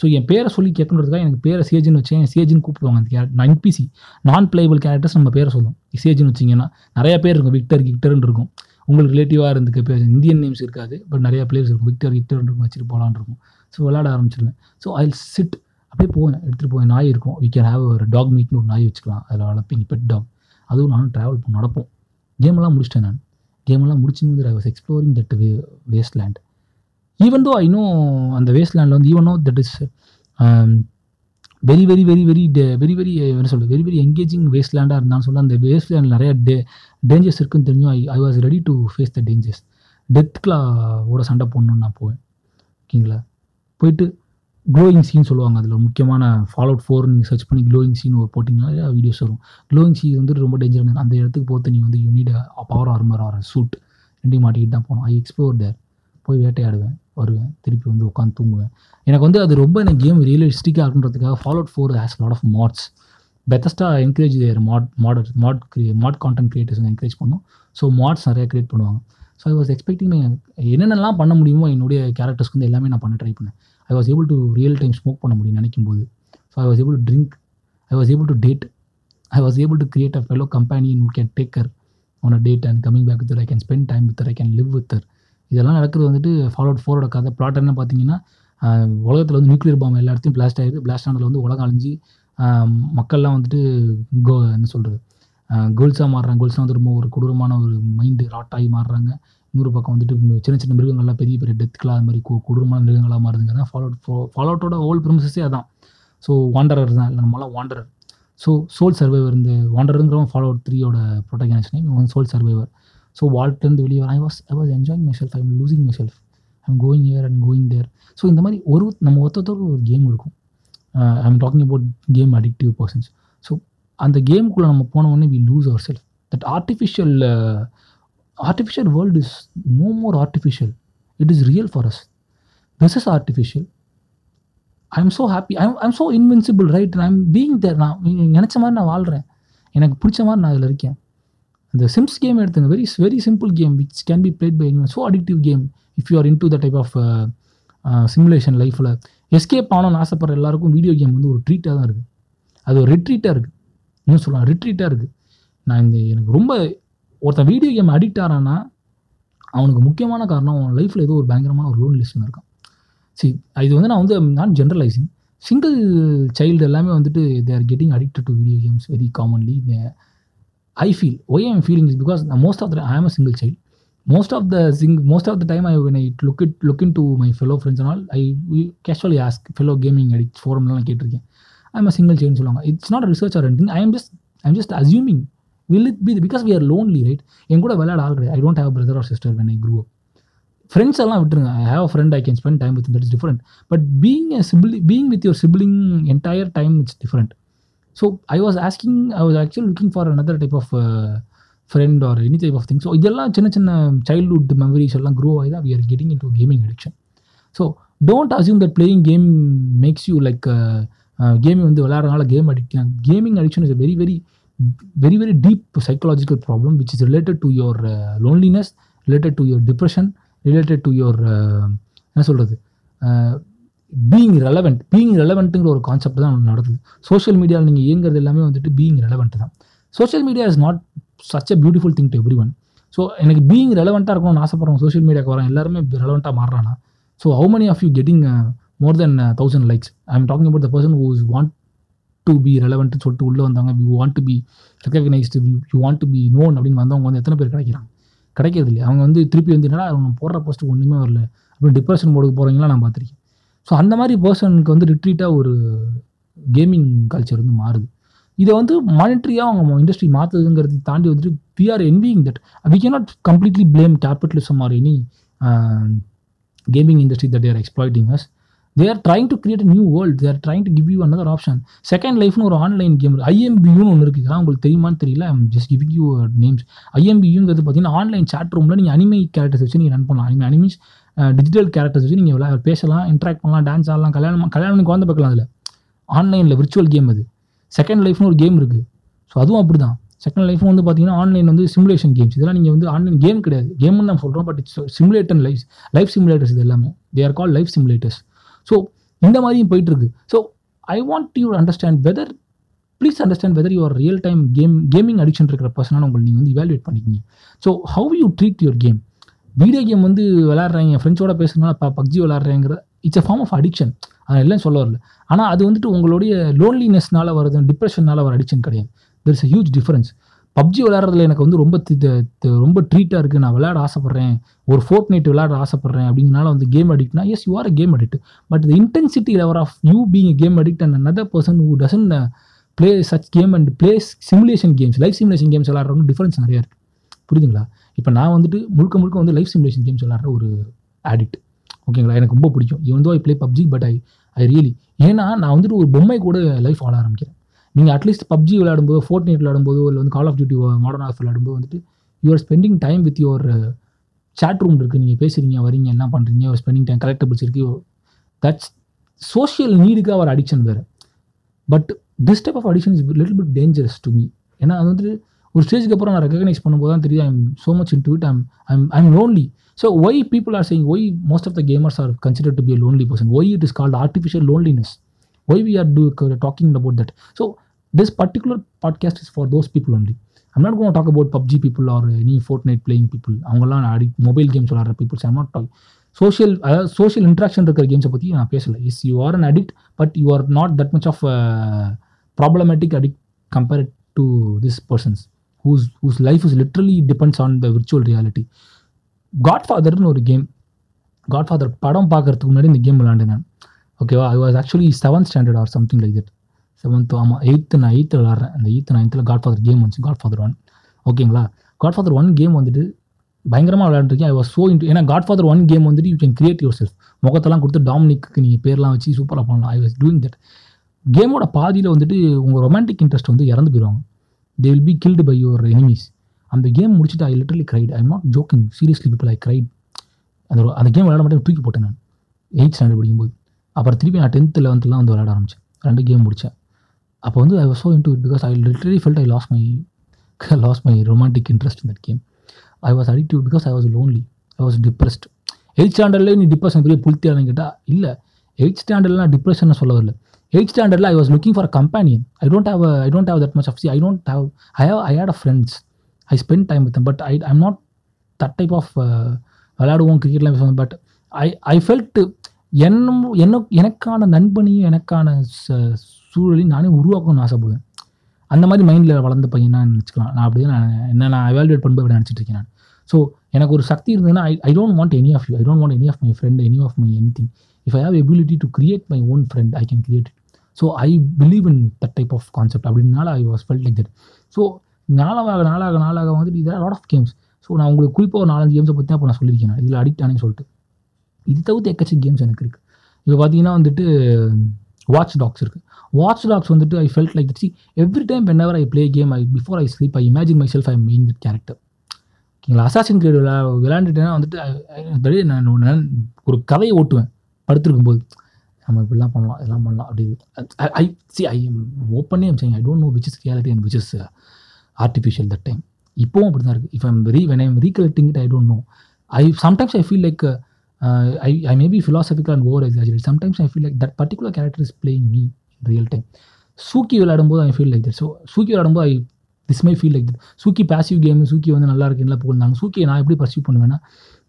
S2: so என் பேரை சொல்லி கேட்கணுன்றதுக்காக எனக்கு பேரை சேஜ்னு வச்சேன். சேஜ்னு கூப்பிடுவாங்க அந்த கேரக்டர் என்பிசி நான் பிளேபிள் கேரக்டர்ஸ் நம்ம பேரை சொல்லுவோம். சேஜ்னு வச்சிங்கன்னா நிறைய பேர் இருக்கும். விக்டர் கிக்டர்னு இருக்கும். உங்களுக்கு ரிலேட்டிவாக இருந்துக்க பேர் இந்தியன் நேம்ஸ் இருக்காது பட் நிறையா பிளேயர்ஸ் இருக்கும். விக்டர் விக்டர் இருக்கும் வச்சுட்டு போகலான்னு இருக்கும். ஸோ விளாட ஆரம்பிச்சிருவேன். ஸோ ஐ சிட் அப்படியே போவேன் எடுத்துகிட்டு போவேன். நாய் இருக்கும். வி கேன் ஹேவ் ஒரு டாக் மீட்னு ஒரு நாய் வச்சுக்கலாம். அதில் வளர்ப்பீங்க பெட் டாக் அதுவும் நானும் ட்ராவல் பண்ண நடப்போம். கேமெல்லாம் முடிச்சிட்டேன் நான். கேமெல்லாம் முடிச்சுன்னு வந்து I was exploring that way waste land even though I know அந்த வேஸ்ட் லேண்டில் வந்து even that is very very very very very very என்ன சொல்கிறது வெரி வெரி எங்கேஜிங் வேஸ்ட் லேண்டாக இருந்தான்னு சொல்ல அந்த வேஸ்ட் லேண்ட் நிறையா டே டேஞ்சர்ஸ் இருக்குன்னு தெரிஞ்சும் I I was ready to face the dangers டெத்க்லாவோட சண்டை போடணுன்னு நான் போவேன். ஓகேங்களா? போயிட்டு க்ளோயிங் சீன் சொல்லுவாங்க அதில். முக்கியமான ஃபாலோ அவுட் ஃபோர் நீங்கள் சர்ச் பண்ணி க்ளோயிங் சீன் ஒரு போட்டிங்கன்னா வீடியோஸ் வரும். க்ளோயிங் சீன் வந்துட்டு ரொம்ப டேஞ்சர் அந்த இடத்துக்கு போகிறது நீ வந்து unit power armour or suit ரெண்டையும் மாட்டிக்கிட்டு தான் போகணும். ஐ எக்ஸ்ப்ளோர் தேர் போய் வேட்டையாடுவேன். வருவேன். திருப்பி வந்து உட்காந்து தூங்குவேன். எனக்கு வந்து அது ரொம்ப எனக்கு கேம் ரியலிஸ்டிக்காக இருக்குன்றதுக்காக Fallout four has lot of mods Bethesda encourage their mod modder mod கிரியே mod content creators encourage பண்ணும். ஸோ மாட்ஸ் நிறைய கிரியேட் பண்ணுவாங்க. ஸோ ஐ வாஸ் எக்ஸ்பெக்டிங் என்னென்னலாம் பண்ண முடியுமோ என்னுடைய கேரக்டர்ஸ்க்கு வந்து எல்லாமே நான் பண்ண ட்ரை பண்ணேன். I was able to real time smoke பண்ண முடியும் நினைக்கும் போது so I was able to drink I was able to date I was able to create a fellow companion who can take her on a date and coming back with I can spend time with I can live with இதெல்லாம் நடக்கிறது வந்துட்டு followed ஃபோரோட கதை. Plot என்ன பார்த்தீங்கன்னா உலகத்தில் வந்து nuclear பாம்பு எல்லா இடத்தையும் பிளாஸ்ட் ஆகிடுது பிளாஸ்ட் ஆனதில் வந்து உலகம் அழிஞ்சு மக்கள்லாம் வந்துட்டு கோ என்ன சொல்கிறது கேர்ள்ஸாக மாறுறாங்க. கேர்ள்ஸ்லாம் வந்து ரொம்ப ஒரு கொடூரமான ஒரு மைண்டு ராட் ஆகி மாறுறாங்க. இன்னொரு பக்கம் வந்துட்டு சின்ன சின்ன மிருகங்கள்லாம் பெரிய பெரிய டெத்துக்கெலாம் அது மாதிரி கொடூரமான மிருகங்களாக மாறுதுங்கிறது ஃபாலோ ஃபாலோ ஃபாலோட்டோட ஓல் ப்ரிமிசஸே அதான். ஸோ வாண்டரர் தான். இல்லை நம்மளாம் வாண்டரர் ஸோ சோல் சர்வைவர் இந்த வாண்டருங்கிறவன் ஃபாலோ த்ரீயோட protagonist name sole survivor so வால்ட்லேருந்து வெளியே I was I was enjoying myself I am losing myself I am going here and going there so இந்த மாதிரி ஒரு நம்ம ஒருத்தருக்கு ஒரு கேம் இருக்கும். I am talking about game addictive persons so அந்த கேமுக்குள்ளே நம்ம போன உடனே we lose our self that artificial artificial world is no more artificial it is real for us this is artificial I am so happy I I'm so invincible right I am being there நான் நினச்ச மாதிரி நான் வாழ்கிறேன் எனக்கு பிடிச்ச மாதிரி நான் அதில் இருக்கேன். இந்த சிம்ஸ் கேம் எடுத்துங்க. Very very simple game which can be played by any so addictive game if you are into the type of simulation லைஃப்பில் எஸ்கேப் ஆகணும்னு ஆசைப்படுற எல்லாருக்கும் வீடியோ கேம் வந்து ஒரு ட்ரீட்டாக தான் இருக்குது அது ஒரு ரிட்ரீட்டாக இருக்குது இன்னும் சொல்லலாம் ரிட்ரீட்டாக இருக்குது நான் இந்த எனக்கு ரொம்ப ஒருத்தன் வீடியோ கேம் அடிக்ட் ஆகிறான்னா அவனுக்கு முக்கியமான காரணம் அவன் லைஃப்பில் ஏதோ ஒரு பயங்கரமான ஒரு லோன் லிஸ்ட்னு இருக்கான். சரி இது வந்து நான் வந்து நான் ஜென்ரலைசிங் சிங்கிள் சைல்டு எல்லாமே வந்துட்டு they are getting addicted to video games very commonly I feel why I'm feeling is because most of the I am a single child most of the sing most of the time I when I look it look into my fellow friends all I casually ask fellow gaming gaming ஃபோரம்லாம் நான் கேட்டிருக்கேன். I'm a single chain சொல்லுவாங்க. It's not research or anything. I am just I'm just assuming will it be because we are lonely right என் கூட விளையாட ஆள் கிடையாது. I don't have brother or sister when I grew up friends எல்லாம் விட்டுருங்க. I have friend I can spend time with that is different but being a sibling being with your sibling entire time it's different so I was asking I was actually looking for another type of friend or any type of thing so இதெல்லாம் சின்ன சின்ன childhood memories எல்லாம் grow ஆகி தான் we are getting into gaming addiction so don't assume that playing game makes you like game வந்து விளையாடுறதுனால game addiction gaming addiction is very very very very deep psychological problem which is related to your loneliness related to your depression related to your என்ன சொல்கிறது being relevant being ரெலவெண்ட்டுங்கிற ஒரு concept தான் நடக்குது. Social மீடியாவில் நீங்கள் இயங்குறது எல்லாமே வந்துட்டு பீயிங் ரெலவெண்ட் தான். Social media is not such a beautiful thing to everyone so எனக்கு பீயிங் ரெலவெண்ட்டாக இருக்கணும்னு ஆசைப்படுறோம் சோஷியல் மீடியாவுக்கு வரேன் எல்லாருமே ரெலவெண்ட்டாக மாறுறானா? So how many of you getting more than thousand likes I am talking about the person who's want to be ரெலவெண்ட்னு சொல்லிட்டு உள்ளே வந்தாங்க. You want to be recognised you want to be known அப்படின்னு வந்தவங்க வந்து எத்தனை பேர் கிடைக்கிறாங்க? கிடைக்கிறது இல்லை அவங்க வந்து திருப்பி வந்து என்னடா அவங்க போடுற போஸ்ட் ஒன்றுமே வரல. அப்படின்னு டிப்ரெஷன் மோடுக்கு போகிறவங்களாம் நான் பார்த்துருக்கேன். ஸோ அந்த மாதிரி பர்சனுக்கு வந்து ரிட்ரீட்டாக ஒரு கேமிங் கல்ச்சர் வந்து மாறுது. இதை வந்து மானிட்டரியாக அவங்க இண்டஸ்ட்ரி மாற்றுதுங்கிறதை தாண்டி வந்துட்டு we are envying that we cannot completely blame capitalism or any gaming industry that they're exploiting us they are trying to create new world they're trying to give you another option second லைஃப்னு ஒரு online game ஐஎம்பியூன்னு ஒன்று இருக்குது இதெல்லாம் உங்களுக்கு தெரியுமான்னு தெரியல. I'm just giving you names ஐஎம்பியூங்கிறது பார்த்தீங்கன்னா online chat ரூமில் நீங்கள் அனிமை கேரக்டர்ஸ் வச்சு நீங்கள் ரன் பண்ணலாம். அனிமே அனிமீஸ் டிஜிட்டல் கேரக்டர்ஸ் வச்சு நீங்கள் விளையாட பேசலாம் இன்ட்ராக்ட் பண்ணலாம் டான்ஸ் ஆடலாம் கல்யாணம் கல்யாணம் குழந்தை பார்க்கலாம் அதில். ஆன்லைனில் விர்ச்சுவல் கேம் அது. செகண்ட் லைஃப்னு ஒரு கேம் இருக்குது ஸோ அதுவும் அப்படி தான் செகண்ட் லைஃப் வந்து பார்த்தீங்கன்னா ஆன்லைன் வந்து சிமுலேஷன் கேம்ஸ் இதெல்லாம் நீங்கள் வந்து ஆன்லைன் கேம் கிடையாது. கேம்னு நான் சொல்கிறோம் but it's simulator life life simulators இது எல்லாமே. They are call life simulators so இந்த மாதிரியும் போயிட்டுருக்கு. So I want you understand whether please understand whether your real time game gaming addiction இருக்கிற பர்சனாக உங்களை நீங்கள் வந்து இவாலுவேட் பண்ணிக்கிங்க. So how you treat your game video game வந்து விளாட்றாங்க ஃப்ரெண்ட்ஸோட பேசுறதுனால ப PUBG விளாட்றேங்கிற it's a form of addiction அதெல்லாம் சொல்ல வரல. ஆனால் அது வந்துட்டு உங்களுடைய லோன்லினஸ்னால வருது டிப்ரெஷனால வர அடிக்ஷன் கிடையாது. There is a huge difference PUBG விளையாடுறதுல எனக்கு வந்து ரொம்ப தி- ரொம்ப ட்ரீட்டாக இருக்குது நான் விளையாட ஆசைப்பட்றேன். ஒரு ஃபோர்ட் நைட் விளையாட ஆசைப்பட்றேன் அப்படிங்கனால வந்து game அடிக்ட்னா yes you are a game addict but the intensity level of you being game addict and another person who doesn't play such game and play simulation games life simulation games விளாட்றவங்க difference நிறையா இருக்குது புரியுதுங்களா? இப்போ நான் வந்துட்டு முழுக்க முழுக்க வந்து life simulation games விளாட்ற ஒரு ஆடிக்ட் ஓகேங்களா? எனக்கு ரொம்ப பிடிக்கும். இவன் though I play PUBG but I I really ஏன்னா நான் வந்துட்டு ஒரு பொம்மை கூட லைஃப் ஆட ஆரம்பிக்கிறேன். நீங்கள் அட்லீஸ்ட் பப்ஜி விளையாடும்போது ஃபோர்ட் நைட் விளையாடும்போது இல்லை வந்து call of duty modern of விளையாடும்போது வந்துட்டு you're spending time with your chat room இருக்குது நீங்கள் பேசுகிறீங்க வரீங்க எல்லாம் பண்ணுறீங்க ஸ்பெண்டிங் டைம் கலெக்டபிள்ஸ் இருக்குது தட்ஸ் சோஷியல் நீடுக்காக ஒரு அடிக்ஷன் வேறு. But this type of addiction is little bit dangerous to me ஏன்னா அது வந்துட்டு ஒரு ஸ்டேஜுக்கு அப்புறம் நான் ரெகனைஸ் பண்ணும்போது தான் தெரியுது I'm so much into it I'm I'm I'm lonely so why people are saying why most of the gamers are consider to be lonely person why it is called artificial loneliness why we are too talking about that so this particular podcast is for those people only I'm not gonna talk about PUBG people or any Fortnite playing people அவங்களாம் அடி mobile games விளாட்ற peoples I'm not talk social அதாவது social interaction இருக்கிற கேம்ஸை பற்றி நான் பேசலை is you are an addict but you are not that much of problematic addict compared to this persons whose whose life is literally depends on the virtual reality காட்ஃபாதர்னு ஒரு game Godfather படம் பார்க்கறதுக்கு முன்னாடி இந்த கேம் விளாண்டேன் நான். ஓகேவா I was actually seventh standard or something like that seventh ஆமாம் eighth நான் எயித்து விளாட்றேன் அந்த எயித்து நைன்த்தில் காட்ஃபாதர் கேம் வந்துச்சு. காட்ஃபாதர் ஒன் ஓகேங்களா காட்ஃபாதர் ஒன் கேம் வந்துட்டு பயங்கரமாக விளையாண்டுருக்கேன். ஐ வாஸ் ஸோ இன்ட் ஏன்னா காட்ஃபாதர் ஒன் கேம் வந்துட்டு you can create yourself முகத்தெல்லாம் கொடுத்து டாமினிக்கு நீங்கள் பேர்லாம் வச்சு சூப்பராக பண்ணலாம். ஐ வாஸ் டூயிங் தட் கேமோட பாதியில் வந்துட்டு உங்கள் ரொமான்டிக் இன்ட்ரெஸ்ட் வந்து இறந்து போயிடுவாங்க they will be killed by your enemies அந்த கேம் முடிச்சுட்டு I literally cried I not joking seriously people I cried அந்த அந்த கேம் விளையாட மட்டும் தூக்கி போட்டேன் நான். எயிட் ஸ்டாண்டர்ட் படிக்கும்போது. அப்புறம் திருப்பி நான் டென்த்து லெவன்த்துலாம் வந்து விளையாட ஆரம்பித்தேன் ரெண்டு கேம் முடித்தேன் அப்போ வந்து I was so into it because I literally felt I lost my lost my romantic interest in that game I was addictive because I was lonely I was depressed eight ஸ்டாண்டர்ட்லேயே நீ depression பெரிய புளுத்தியானு கேட்டால் இல்லை eight ஸ்டாண்டர்ட்லாம் நான் depression சொல்ல வரல. Eight ஸ்டாண்டர்டில் I was looking for a companion I don't have I don't have that much of C I don't have I have I had a friends I spend time with but I I'm not that type of விளையாடுவோம் கிரிக்கெட்லாம் பேசுவோம் but I I felt என்னும் என்ன எனக்கான நண்பனையும் எனக்கான ச- சூழலையும் நானே உருவாக்கணும்னு ஆசைப்படுவேன். அந்த மாதிரி மைண்டில் வளர்ந்த பையன் நான் நினச்சிக்கலாம். நான் அப்படியே நான் என்ன நான் எவாலுவேட் பண்ணும்போது அப்படி நினச்சிட்டு இருக்கேன் நான். ஸோ எனக்கு ஒரு சக்தி இருந்ததுன்னா I I don't want any of you I don't want any of my friend any of my any thing if I have ability to create my own friend I can create it so I believe in that type of concept அப்படின்னால I was felt like that so நாளாக நாளாக நாளாக வந்துட்டு இதில் lot of games so நான் உங்களுக்கு குறிப்பாக ஒரு நாலஞ்சு கேம்ஸை பற்றி அப்போ நான் சொல்லியிருக்கேன். நான் இதில் அடிக்ட் ஆனேன்னு சொல்லிட்டு. இது தவிர்த்து எக்கச்சக்க கேம்ஸ் எனக்கு இருக்குது இப்போ பார்த்தீங்கன்னா வந்துட்டு வாட்ச் டாக்ஸ் இருக்குது வாட்ச் டாக்ஸ் வந்துட்டு I felt like see every time when ever I play game I before I sleep I imagine my self I main that character ஓகேங்களா? அசாசின் கிரேட் விளா விளையாண்டுட்டேன்னா வந்துட்டு நான் ஒரு ஒரு கதையை ஓட்டுவேன். படுத்திருக்கும் போது. நம்ம இப்படிலாம் பண்ணலாம் இதெல்லாம் பண்ணலாம் அப்படி I see I am ஓப்பனே am I don't know which is reality and which is artificial that time இப்போவும் அப்படி தான் இருக்குது if I'm re when I'm recollecting it I don't know I sometimes I feel like I I may be philosophical and over exaggerate sometimes I feel like that particular character is playing me in real time Suki விளையாடும்போது I feel like that so Suki விளையாடும்போது I this my feel like that Suki passive game Suki வந்து நல்லா இருக்குன்னு போயிருந்தாங்க சூக்கி நான் எப்படி pursue பண்ணுவேன்னா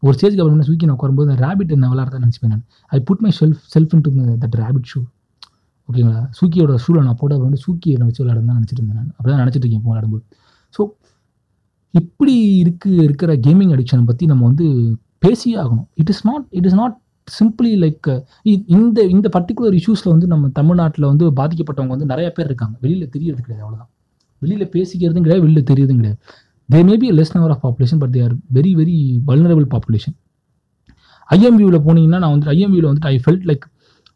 S2: ஒரு ஸ்டேஜ்க்கு அப்புறம் சூக்கி நான் உட்காரும்போது ரேபிட் என்ன விளாட்றதா நினச்சிப்பேன் நான். I put my self self in to that rapid shoe ஓகேங்களா சூக்கியோட ஷூவில் நான் போட்டு வந்து சூக்கி நான் வச்சு விளையாடுன்னு நினச்சிட்டு இருந்தேன் நான். அப்படி தான் நினச்சிட்டு இருக்கேன் இப்போ விளையாடும்போது. ஸோ இப்படி இருக்கு இருக்கிற கேமிங் அடிக்ஷனை பற்றி நம்ம வந்து பேசியே ஆகணும். It is not it is not simply like இந்த இந்த பர்டிகுலர் இஷ்யூஸில் வந்து நம்ம தமிழ்நாட்டில் வந்து பாதிக்கப்பட்டவங்க வந்து நிறைய பேர் இருக்காங்க. வெளியில் தெரியறது கிடையாது அவ்வளோதான் வெளியில் பேசிக்கிறதும் கிடையாது வெளியில் தெரியுதும் கிடையாது they may be less number of population but they are very very vulnerable population ஐஎம்வியூவில் போனீங்கன்னா நான் வந்து ஐஎம்வியூவில் வந்துட்டு ஐ ஃபெல்ட் லைக்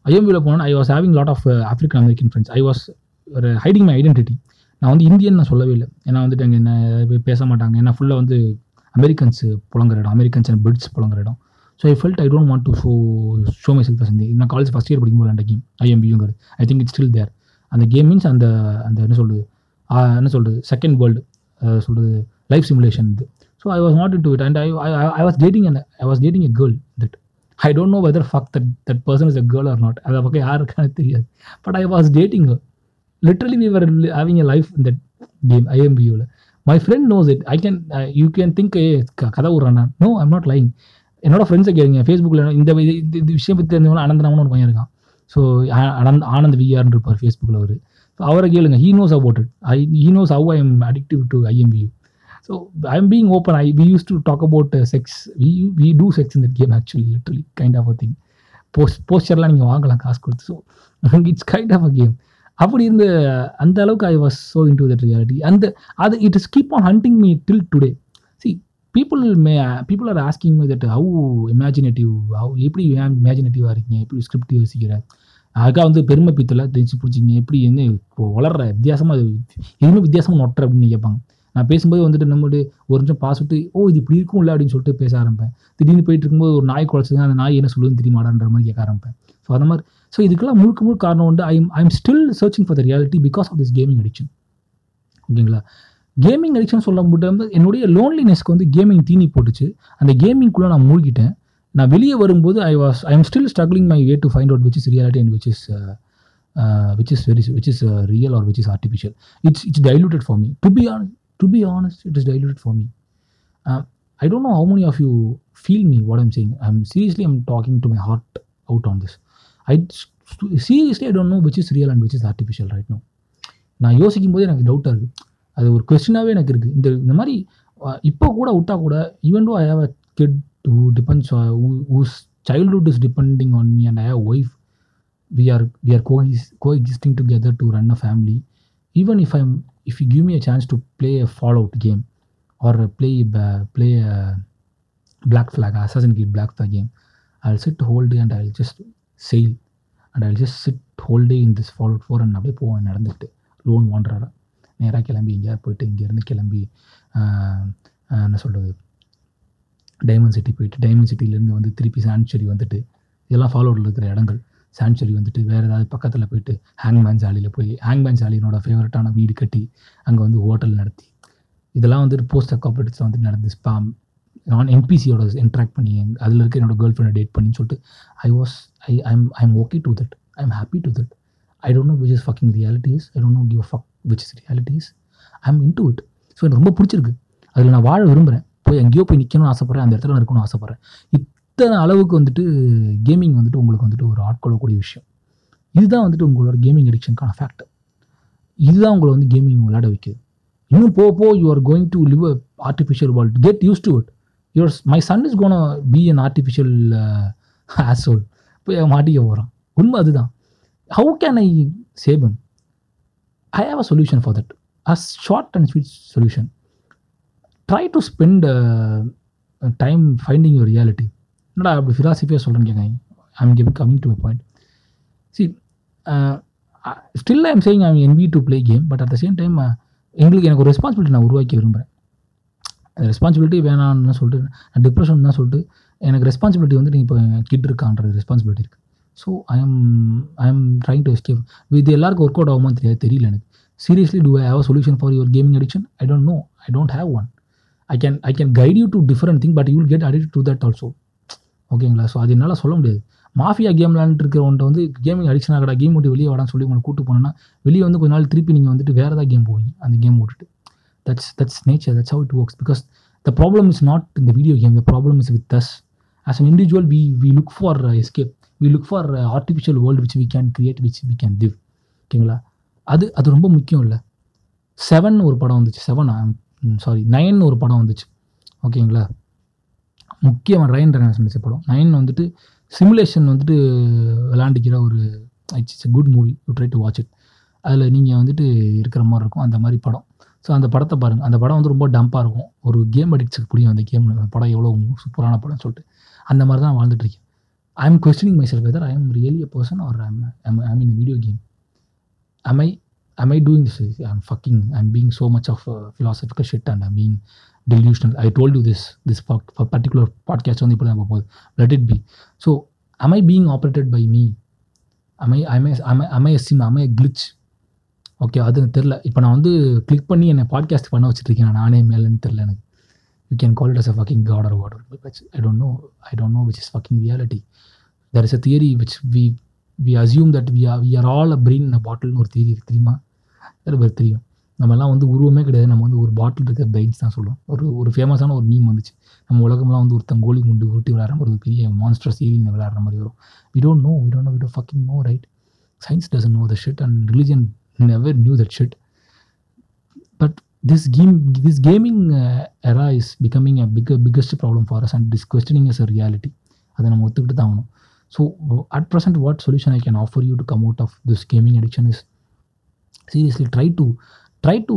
S2: ஐஎம்வியூவில் போனால் I was having lot of African American friends I was ஒரு ஹைடிங் மை ஐடென்டிட்டி நான் வந்து இந்தியன் நான் சொல்லவே இல்லை. ஏன்னா வந்துட்டு அங்கே என்ன பேச மாட்டாங்க. ஏன்னா ஃபுல்லாக வந்து அமெரிக்கன்ஸ் புலங்குற இடம் அமெரிக்கன்ஸ் அண்ட் பிரிட்ஸ் புலங்குற இடம். So I felt I don't want to show show my self சந்தி நான் காலேஜ் ஃபஸ்ட் இயர் படிக்கும்போது அந்த game ஐஎம்பிங்கிறது I think it's still there அந்த கேம் மீன்ஸ் அந்த அந்த என்ன சொல்கிறது என்ன சொல்கிறது செகண்ட் வேர்ல்டு சொல்கிறது லைஃப் சிமுலேஷன் இது. So I was not in to it and I I was dating and I was dating a girl that I don't know whether fuck that that person is a girl or not அதை பக்கம் யாருக்கான தெரியாது. But I was dating literally we were having a life in that game ஐஎம்பியூவில் my friend knows it I can you can think a கதை விட்றேன் no I'm not lying என்னோட ஃப்ரெண்ட்ஸை கேளுங்க. ஃபேஸ்புக்கில் இந்த இது- இந்த விஷயம் பற்றி தெரிஞ்சவங்க அனந்தனாமனு ஒரு பையன் இருக்கான். ஸோ ஆனந்த் ஆனந்த் விஆர்னு இருப்பார் ஃபேஸ்புக்கில் அவர். அவரை கேளுங்க. He knows about it I he knows how I am addictive to IMVU so I am being open I we used to talk about sex we we do sex in that game actually literally kind of a thing post போஸ்டர்லாம் நீங்கள் வாங்கலாம் காசு கொடுத்து. So it's kind of a game அப்படி இருந்த அந்த அளவுக்கு I was so in to that reality அந்த அது it is keep on hunting me till today see people may people are asking me that how imaginative how எப்படி இமேஜினேட்டிவாக இருக்கீங்க? எப்படி ஸ்கிரிப்ட் யோசிக்கிற? அதுக்காக வந்து பெருமை பித்தலை தெரிஞ்சு பிடிச்சிங்க. எப்படி என்ன இப்போ வளர்ற வித்தியாசமாக எதுவுமே வித்தியாசமாக நொட்டுற அப்படின்னு கேட்பாங்க. நான் பேசும்போது வந்துட்டு நம்மட்டு ஒரு நிமிஷம் பாஸ் விட்டு ஓ இது இப்படி இருக்கும்ல? அப்படின்னு சொல்லிட்டு பேச ஆரம்பிப்பேன். திடீர்னு போயிட்டு இருக்கும்போது ஒரு நாய் குழச்சது அந்த நாய் என்ன சொல்லுதுன்னு தெரியுமாடான்ற மாதிரி கேட்க ஆரம்பிப்பேன். ஸோ அந்த மாதிரி. ஸோ இதுக்கெல்லாம் முழுக்க முழுக்க காரணம் வந்து I I still searching for the reality because of this gaming addiction ஓகேங்களா? கேமிங் அடிக்ஷன் சொல்ல முடியாது என்னுடைய லோன்லினஸ்க்கு வந்து கேமிங் தீனி போட்டுச்சு. அந்த கேமிங்குள்ளே நான் மூழ்கிட்டேன். நான் வெளியே வரும்போது I was I am still struggling my way to find out which is reality and which is which is very which is real or which is artificial it's it's diluted for me to be on to be honest it is diluted for me I don't know how many of you feel me what I'm saying I am seriously I'm talking to my heart out on this I seriously I don't know which is real and which is artificial right no நான் யோசிக்கும் போது எனக்கு டவுட்டாக இருக்குது அது ஒரு கொஸ்டினாகவே எனக்கு இருக்குது இந்த இந்த மாதிரி இப்போ கூட விட்டால் கூட even though I have a kid who depends whose childhood is depending on me and I have wife we are we are co- coexisting together to run a family even if i'm if you give me a chance to play a fallout game or play ba- play a black flag assassin creed black flag game i'll sit whole day and i'll just sail and i'll just sit whole day in this fallout 4 and அப்படியே போவேன் நடந்துட்டு loan வாண்டுறாரு நேராக கிளம்பி எங்கேயாவது போயிட்டு இங்கேருந்து கிளம்பி ஆஹ், ஆஹ், என்ன சொல்கிறது டைமண்ட் சிட்டி போயிட்டு டைமண்ட் சிட்டிலேருந்து வந்து திருப்பி சான்ச்சுரி வந்துட்டு இதெல்லாம் ஃபாலோவில் இருக்கிற இடங்கள். சான்ச்சுரி வந்துட்டு வேறு ஏதாவது பக்கத்தில் போயிட்டு ஹேங்மேன் சாலியில் போய் ஹேங்மேன் சாலியினோட ஃபேவரட்டான வீடு கட்டி அங்கே வந்து ஹோட்டல் நடத்தி. இதெல்லாம் வந்துட்டு போஸ்ட் காப்பரேட்டிவ்ஸில் வந்து நடந்து ஸ்பாம் நான் என்பிசியோட இன்ட்ராக்ட் பண்ணி அதில் இருக்க என்னோட கேர்ள் ஃப்ரெண்டை டேட் பண்ணின்னு சொல்லிட்டு I was I I'm I'm okay to that I am happy to that I don't know which is fucking realities I don't know give fuck which is realities I am in to it so எனக்கு ரொம்ப பிடிச்சிருக்கு. அதில் நான் வாழ விரும்புகிறேன் போய் எங்கேயோ போய் நிற்கணும்னு ஆசைப்பட்றேன் அந்த இடத்துல இருக்கணும்னு ஆசைப்பட்றேன். இத்தனை அளவுக்கு வந்துட்டு கேமிங் வந்துட்டு உங்களுக்கு வந்துட்டு ஒரு ஆட்கொள்ளக்கூடிய விஷயம். இதுதான் வந்துட்டு உங்களோட கேமிங் அடிக்ஷனுக்கான ஃபேக்டர் இதுதான் உங்களை வந்து கேமிங் விளையாட வைக்குது. இன்னும் போ போ you are going to live a artificial world get used to it your my son is gonna be an artificial asshole போய் மாட்டிக்க போகிறான் உண்மை அதுதான். How can I save him I have a solution for that a short and sweet solution try to spend time finding your reality என்னடா அப்படி ஃபிலாசபியாக சொல்கிறேன்னு கேட்காங்க I'm giving coming to point see still I'm saying I'm NP to play game but at the same time எங்களுக்கு எனக்கு ஒரு responsibility நான் உருவாக்கி விரும்புகிறேன் அந்த ரெஸ்பான்சிபிலிட்டி வேணாம்னு சொல்லிட்டு நான் டிப்ரெஷன் தான் சொல்லிட்டு எனக்கு ரெஸ்பான்சிபிலிட்டி வந்து நீங்கள் இப்போ கிட் இருக்கான்ற ரெஸ்பான்சிபிலிட்டி இருக்குது so I am I am trying to escape இது எல்லாருக்கும் ஒர்க் அவுட் ஆகுமா தெரியாது தெரியல எனக்கு. Seriously do I have a solution for your gaming addiction I don't know I don't have one I can I can guide you to different thing but you will get addict to that also ஓகேங்களா so அது என்னால் சொல்ல முடியாது. Mafia game விளாண்டுட்டு இருக்கிறவன்ட்ட வந்து gaming addiction ஆகடா game விட்டு வெளியே வரான்னு சொல்லி உங்களை கூட்டு போனோன்னா வெளியே வந்து கொஞ்ச நாள் திருப்பி நீங்கள் வந்துட்டு வேறு ஏதாவது கேம் போவீங்க. அந்த கேம் விட்டுட்டு. That's that's nature that's how it works because the problem is not இந்த video game the problem is with us as an individual we we look for escape we look for artificial world which we can create which we can live ஓகேங்களா அது அது ரொம்ப முக்கியம் இல்லை. Seven ஒரு படம் வந்துச்சு. செவன் சாரி நைன் ஒரு படம் வந்துச்சு. ஓகேங்களா? முக்கியமாக ரயன் ரெனாஸ் நடிச்ச படம். நைன் வந்துட்டு சிமுலேஷன் வந்துட்டு விளாண்டிக்கிற ஒரு it's good movie you try to watch it அதில் நீங்கள் வந்துட்டு இருக்கிற மாதிரி இருக்கும். அந்த மாதிரி படம். ஸோ அந்த படத்தை பாருங்கள் அந்த படம் வந்து ரொம்ப டம்பாக இருக்கும். ஒரு கேம் அடிக்ஸுக்கு புரியும் அந்த கேம் படம் எவ்வளோ சூப்பரான படம்னு சொல்லிட்டு. அந்த மாதிரி தான் வாழ்ந்துட்டுருக்கேன் I am questioning my self whether I am really a person or I'm I mean video game I am I doing this? I'm fucking I'm being so much of a philosophical shit and I'm being delusional. I told you this this pa- pa- particular podcast only put up let it be. So am I being operated by me? Am I am I am I am I a sim? Am I a glitch? Okay அது தெரில இப்போ நான் வந்து click பண்ணி என்னை podcast பண்ண வச்சுருக்கேன் நானே மேலேன்னு தெரில எனக்கு you can call it as a fucking God or what I don't know I don't know which is fucking reality there is a theory which we we assume that we are we are all a brain a பாட்டில்னு ஒரு theory இருக்குது தெரியுமா? நிறைய பேர் தெரியும். நம்மலாம் வந்து உருவமே கிடையாது. நம்ம வந்து ஒரு பாட்டில் இருக்கிற பிரெயின்ஸ் தான் சொல்லுவோம். ஒரு ஒரு ஃபேமஸான ஒரு மீம் வந்துச்சு. நம்ம உலகம்லாம் வந்து ஒருத்தன் கோலி குண்டு உருட்டி விளையாடுற மாதிரி ஒரு பெரிய மான்ஸ்டர்ஸ் ஏலியன் விளையாடுற மாதிரி வரும். We don't know we don't know we do fucking know right science doesn't know the shit and religion never knew that shit but this game this gaming era is becoming a big biggest problem for us and this questioning is a reality அதை நம்ம ஒத்துக்கிட்டு தான் ஆகணும். So at present what solution I can offer you to come out of this gaming addiction is seriously try to try to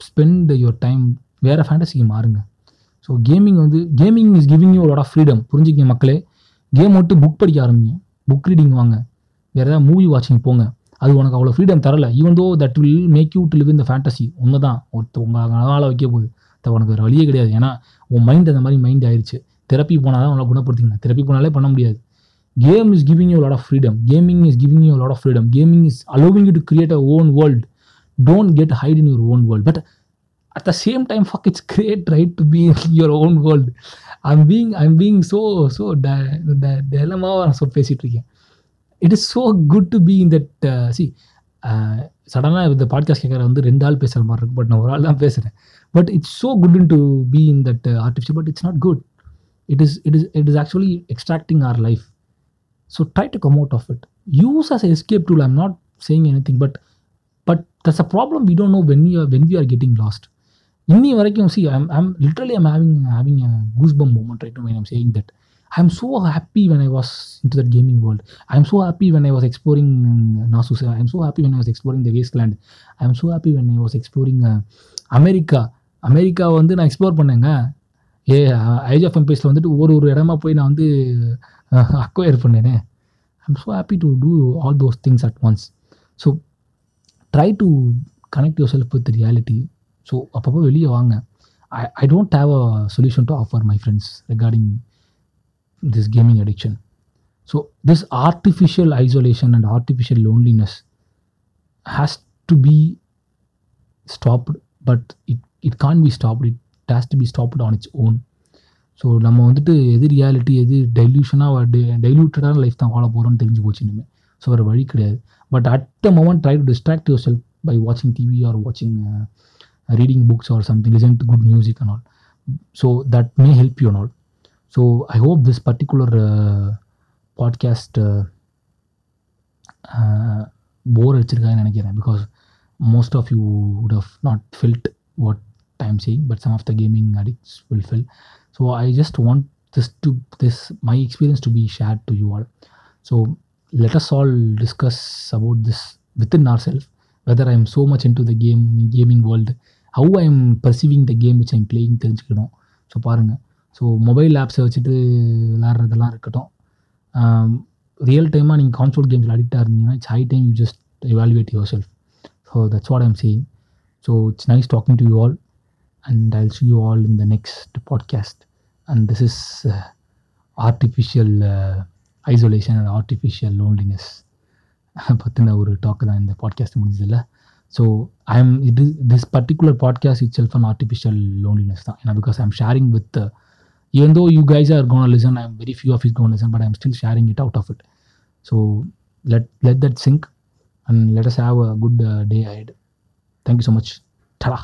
S2: spend your time வேறு ஃபேண்டசிக்கு மாறுங்க. So gaming வந்து gaming is giving you lot of freedom புரிஞ்சுக்கிங்க மக்களே? Game விட்டு book படிக்க ஆரம்பிங்க. Book reading வாங்க. வேறு ஏதாவது மூவி வாட்சிங் போங்க. அது உனக்கு அவ்வளோ ஃப்ரீடம் தரல. Even though that will make you to live இந்த ஃபேண்டசி ஒன்று தான் ஒருத்த உங்கள் அதனால் வைக்க போகுது. உனக்கு வேறு வழியே கிடையாது. ஏன்னா உன் மைண்ட் அந்த மாதிரி மைண்ட் ஆயிடுச்சு தெரப்பி போனால் தான் உங்களை குணப்படுத்திக்கணும். தெரப்பி போனாலே பண்ண முடியாது. game is giving you a lot of freedom gaming is giving you a lot of freedom gaming is allowing you to create a own world don't get hide in your own world but at the same time fuck it's great right to be in your own world i'm being i'm being so so dilemma so பேசிட்டு இருக்கேன் it is so good to be in that C சடனாக இந்த podcast கேட்குற வந்து ரெண்டு ஆள் பேசுகிற மாதிரி இருக்கும் பட் நான் ஒரு ஆள் தான் பேசுகிறேன் but it's so good in to be in that artificial but it's not good it is it is it is actually extracting our life so try to come out of it. Use as an escape tool. I'm not saying anything, but but that's a problem. We don't know when we are when we are getting lost. இன்னி வரைக்கும் see I'm I'm literally I'm having having goosebump moment right I'm saying that I am so happy when I was in to that gaming world I am so happy when I was exploring நாசூஸ் I am so happy when I was exploring the wasteland I am so happy when I was exploring America America வந்து நான் explore பண்ணேங்க ஏ ஐஜ் of எம்பேஸில் வந்துட்டு ஒரு ஒரு இடமா போய் நான் வந்து acquire பண்ணேனே I'm so happy to do all those things at once so try to connect your self with reality so அப்பப்போ வெளியே வாங்க I I don't have a solution to offer my friends regarding this gaming addiction so this artificial isolation and artificial loneliness has to be stopped but it it can't be stopped it has to be stopped on its own so நம்ம வந்துட்டு எது reality எது டைல்யூஷனாக டைல்யூட்டடான life தான் வாழ போகிறோம்னு தெரிஞ்சு போச்சு இனிமேல் ஸோ வேறு வழி கிடையாது. But at the moment try to distract your self by வாட்சிங் டிவி ஆர் வாட்சிங் reading books or something listen to good music and all so that may help you all so so I hope this particular podcast போர் அடிச்சிருக்காங்கன்னு நினைக்கிறேன். Because most of you would have not field what time saying but some of the gaming addicts will. So I just want this to this my experience to be shared to you all. So let us all discuss about this within ourselves, whether I'm so much into the game gaming world, how I'm perceiving the game which I'm playing தெரிஞ்சுக்கணும் so பாருங்கள் so mobile ஆப்ஸை வச்சுட்டு விளாட்றதெல்லாம் இருக்கட்டும் real டைமாக நீங்கள் console கேம்ஸில் அடிக்டாக இருந்தீங்கன்னா it's high time you just evaluate yourself So that's what I'm saying. So it's nice talking to you all, and I'll see you all in the next podcast. And this is uh, artificial uh, isolation and artificial loneliness. பற்றின ஒரு talk தான் இந்த podcast முடிஞ்சதில்ல so I am இது this particular podcast itself on artificial loneliness தான் ஏன்னா because I'm sharing with even though you guys are going to listen i'm very few of you going to listen but i'm still sharing it out of it so let let that sink and let us have a good uh, day ahead. Thank you so much. Ta-da.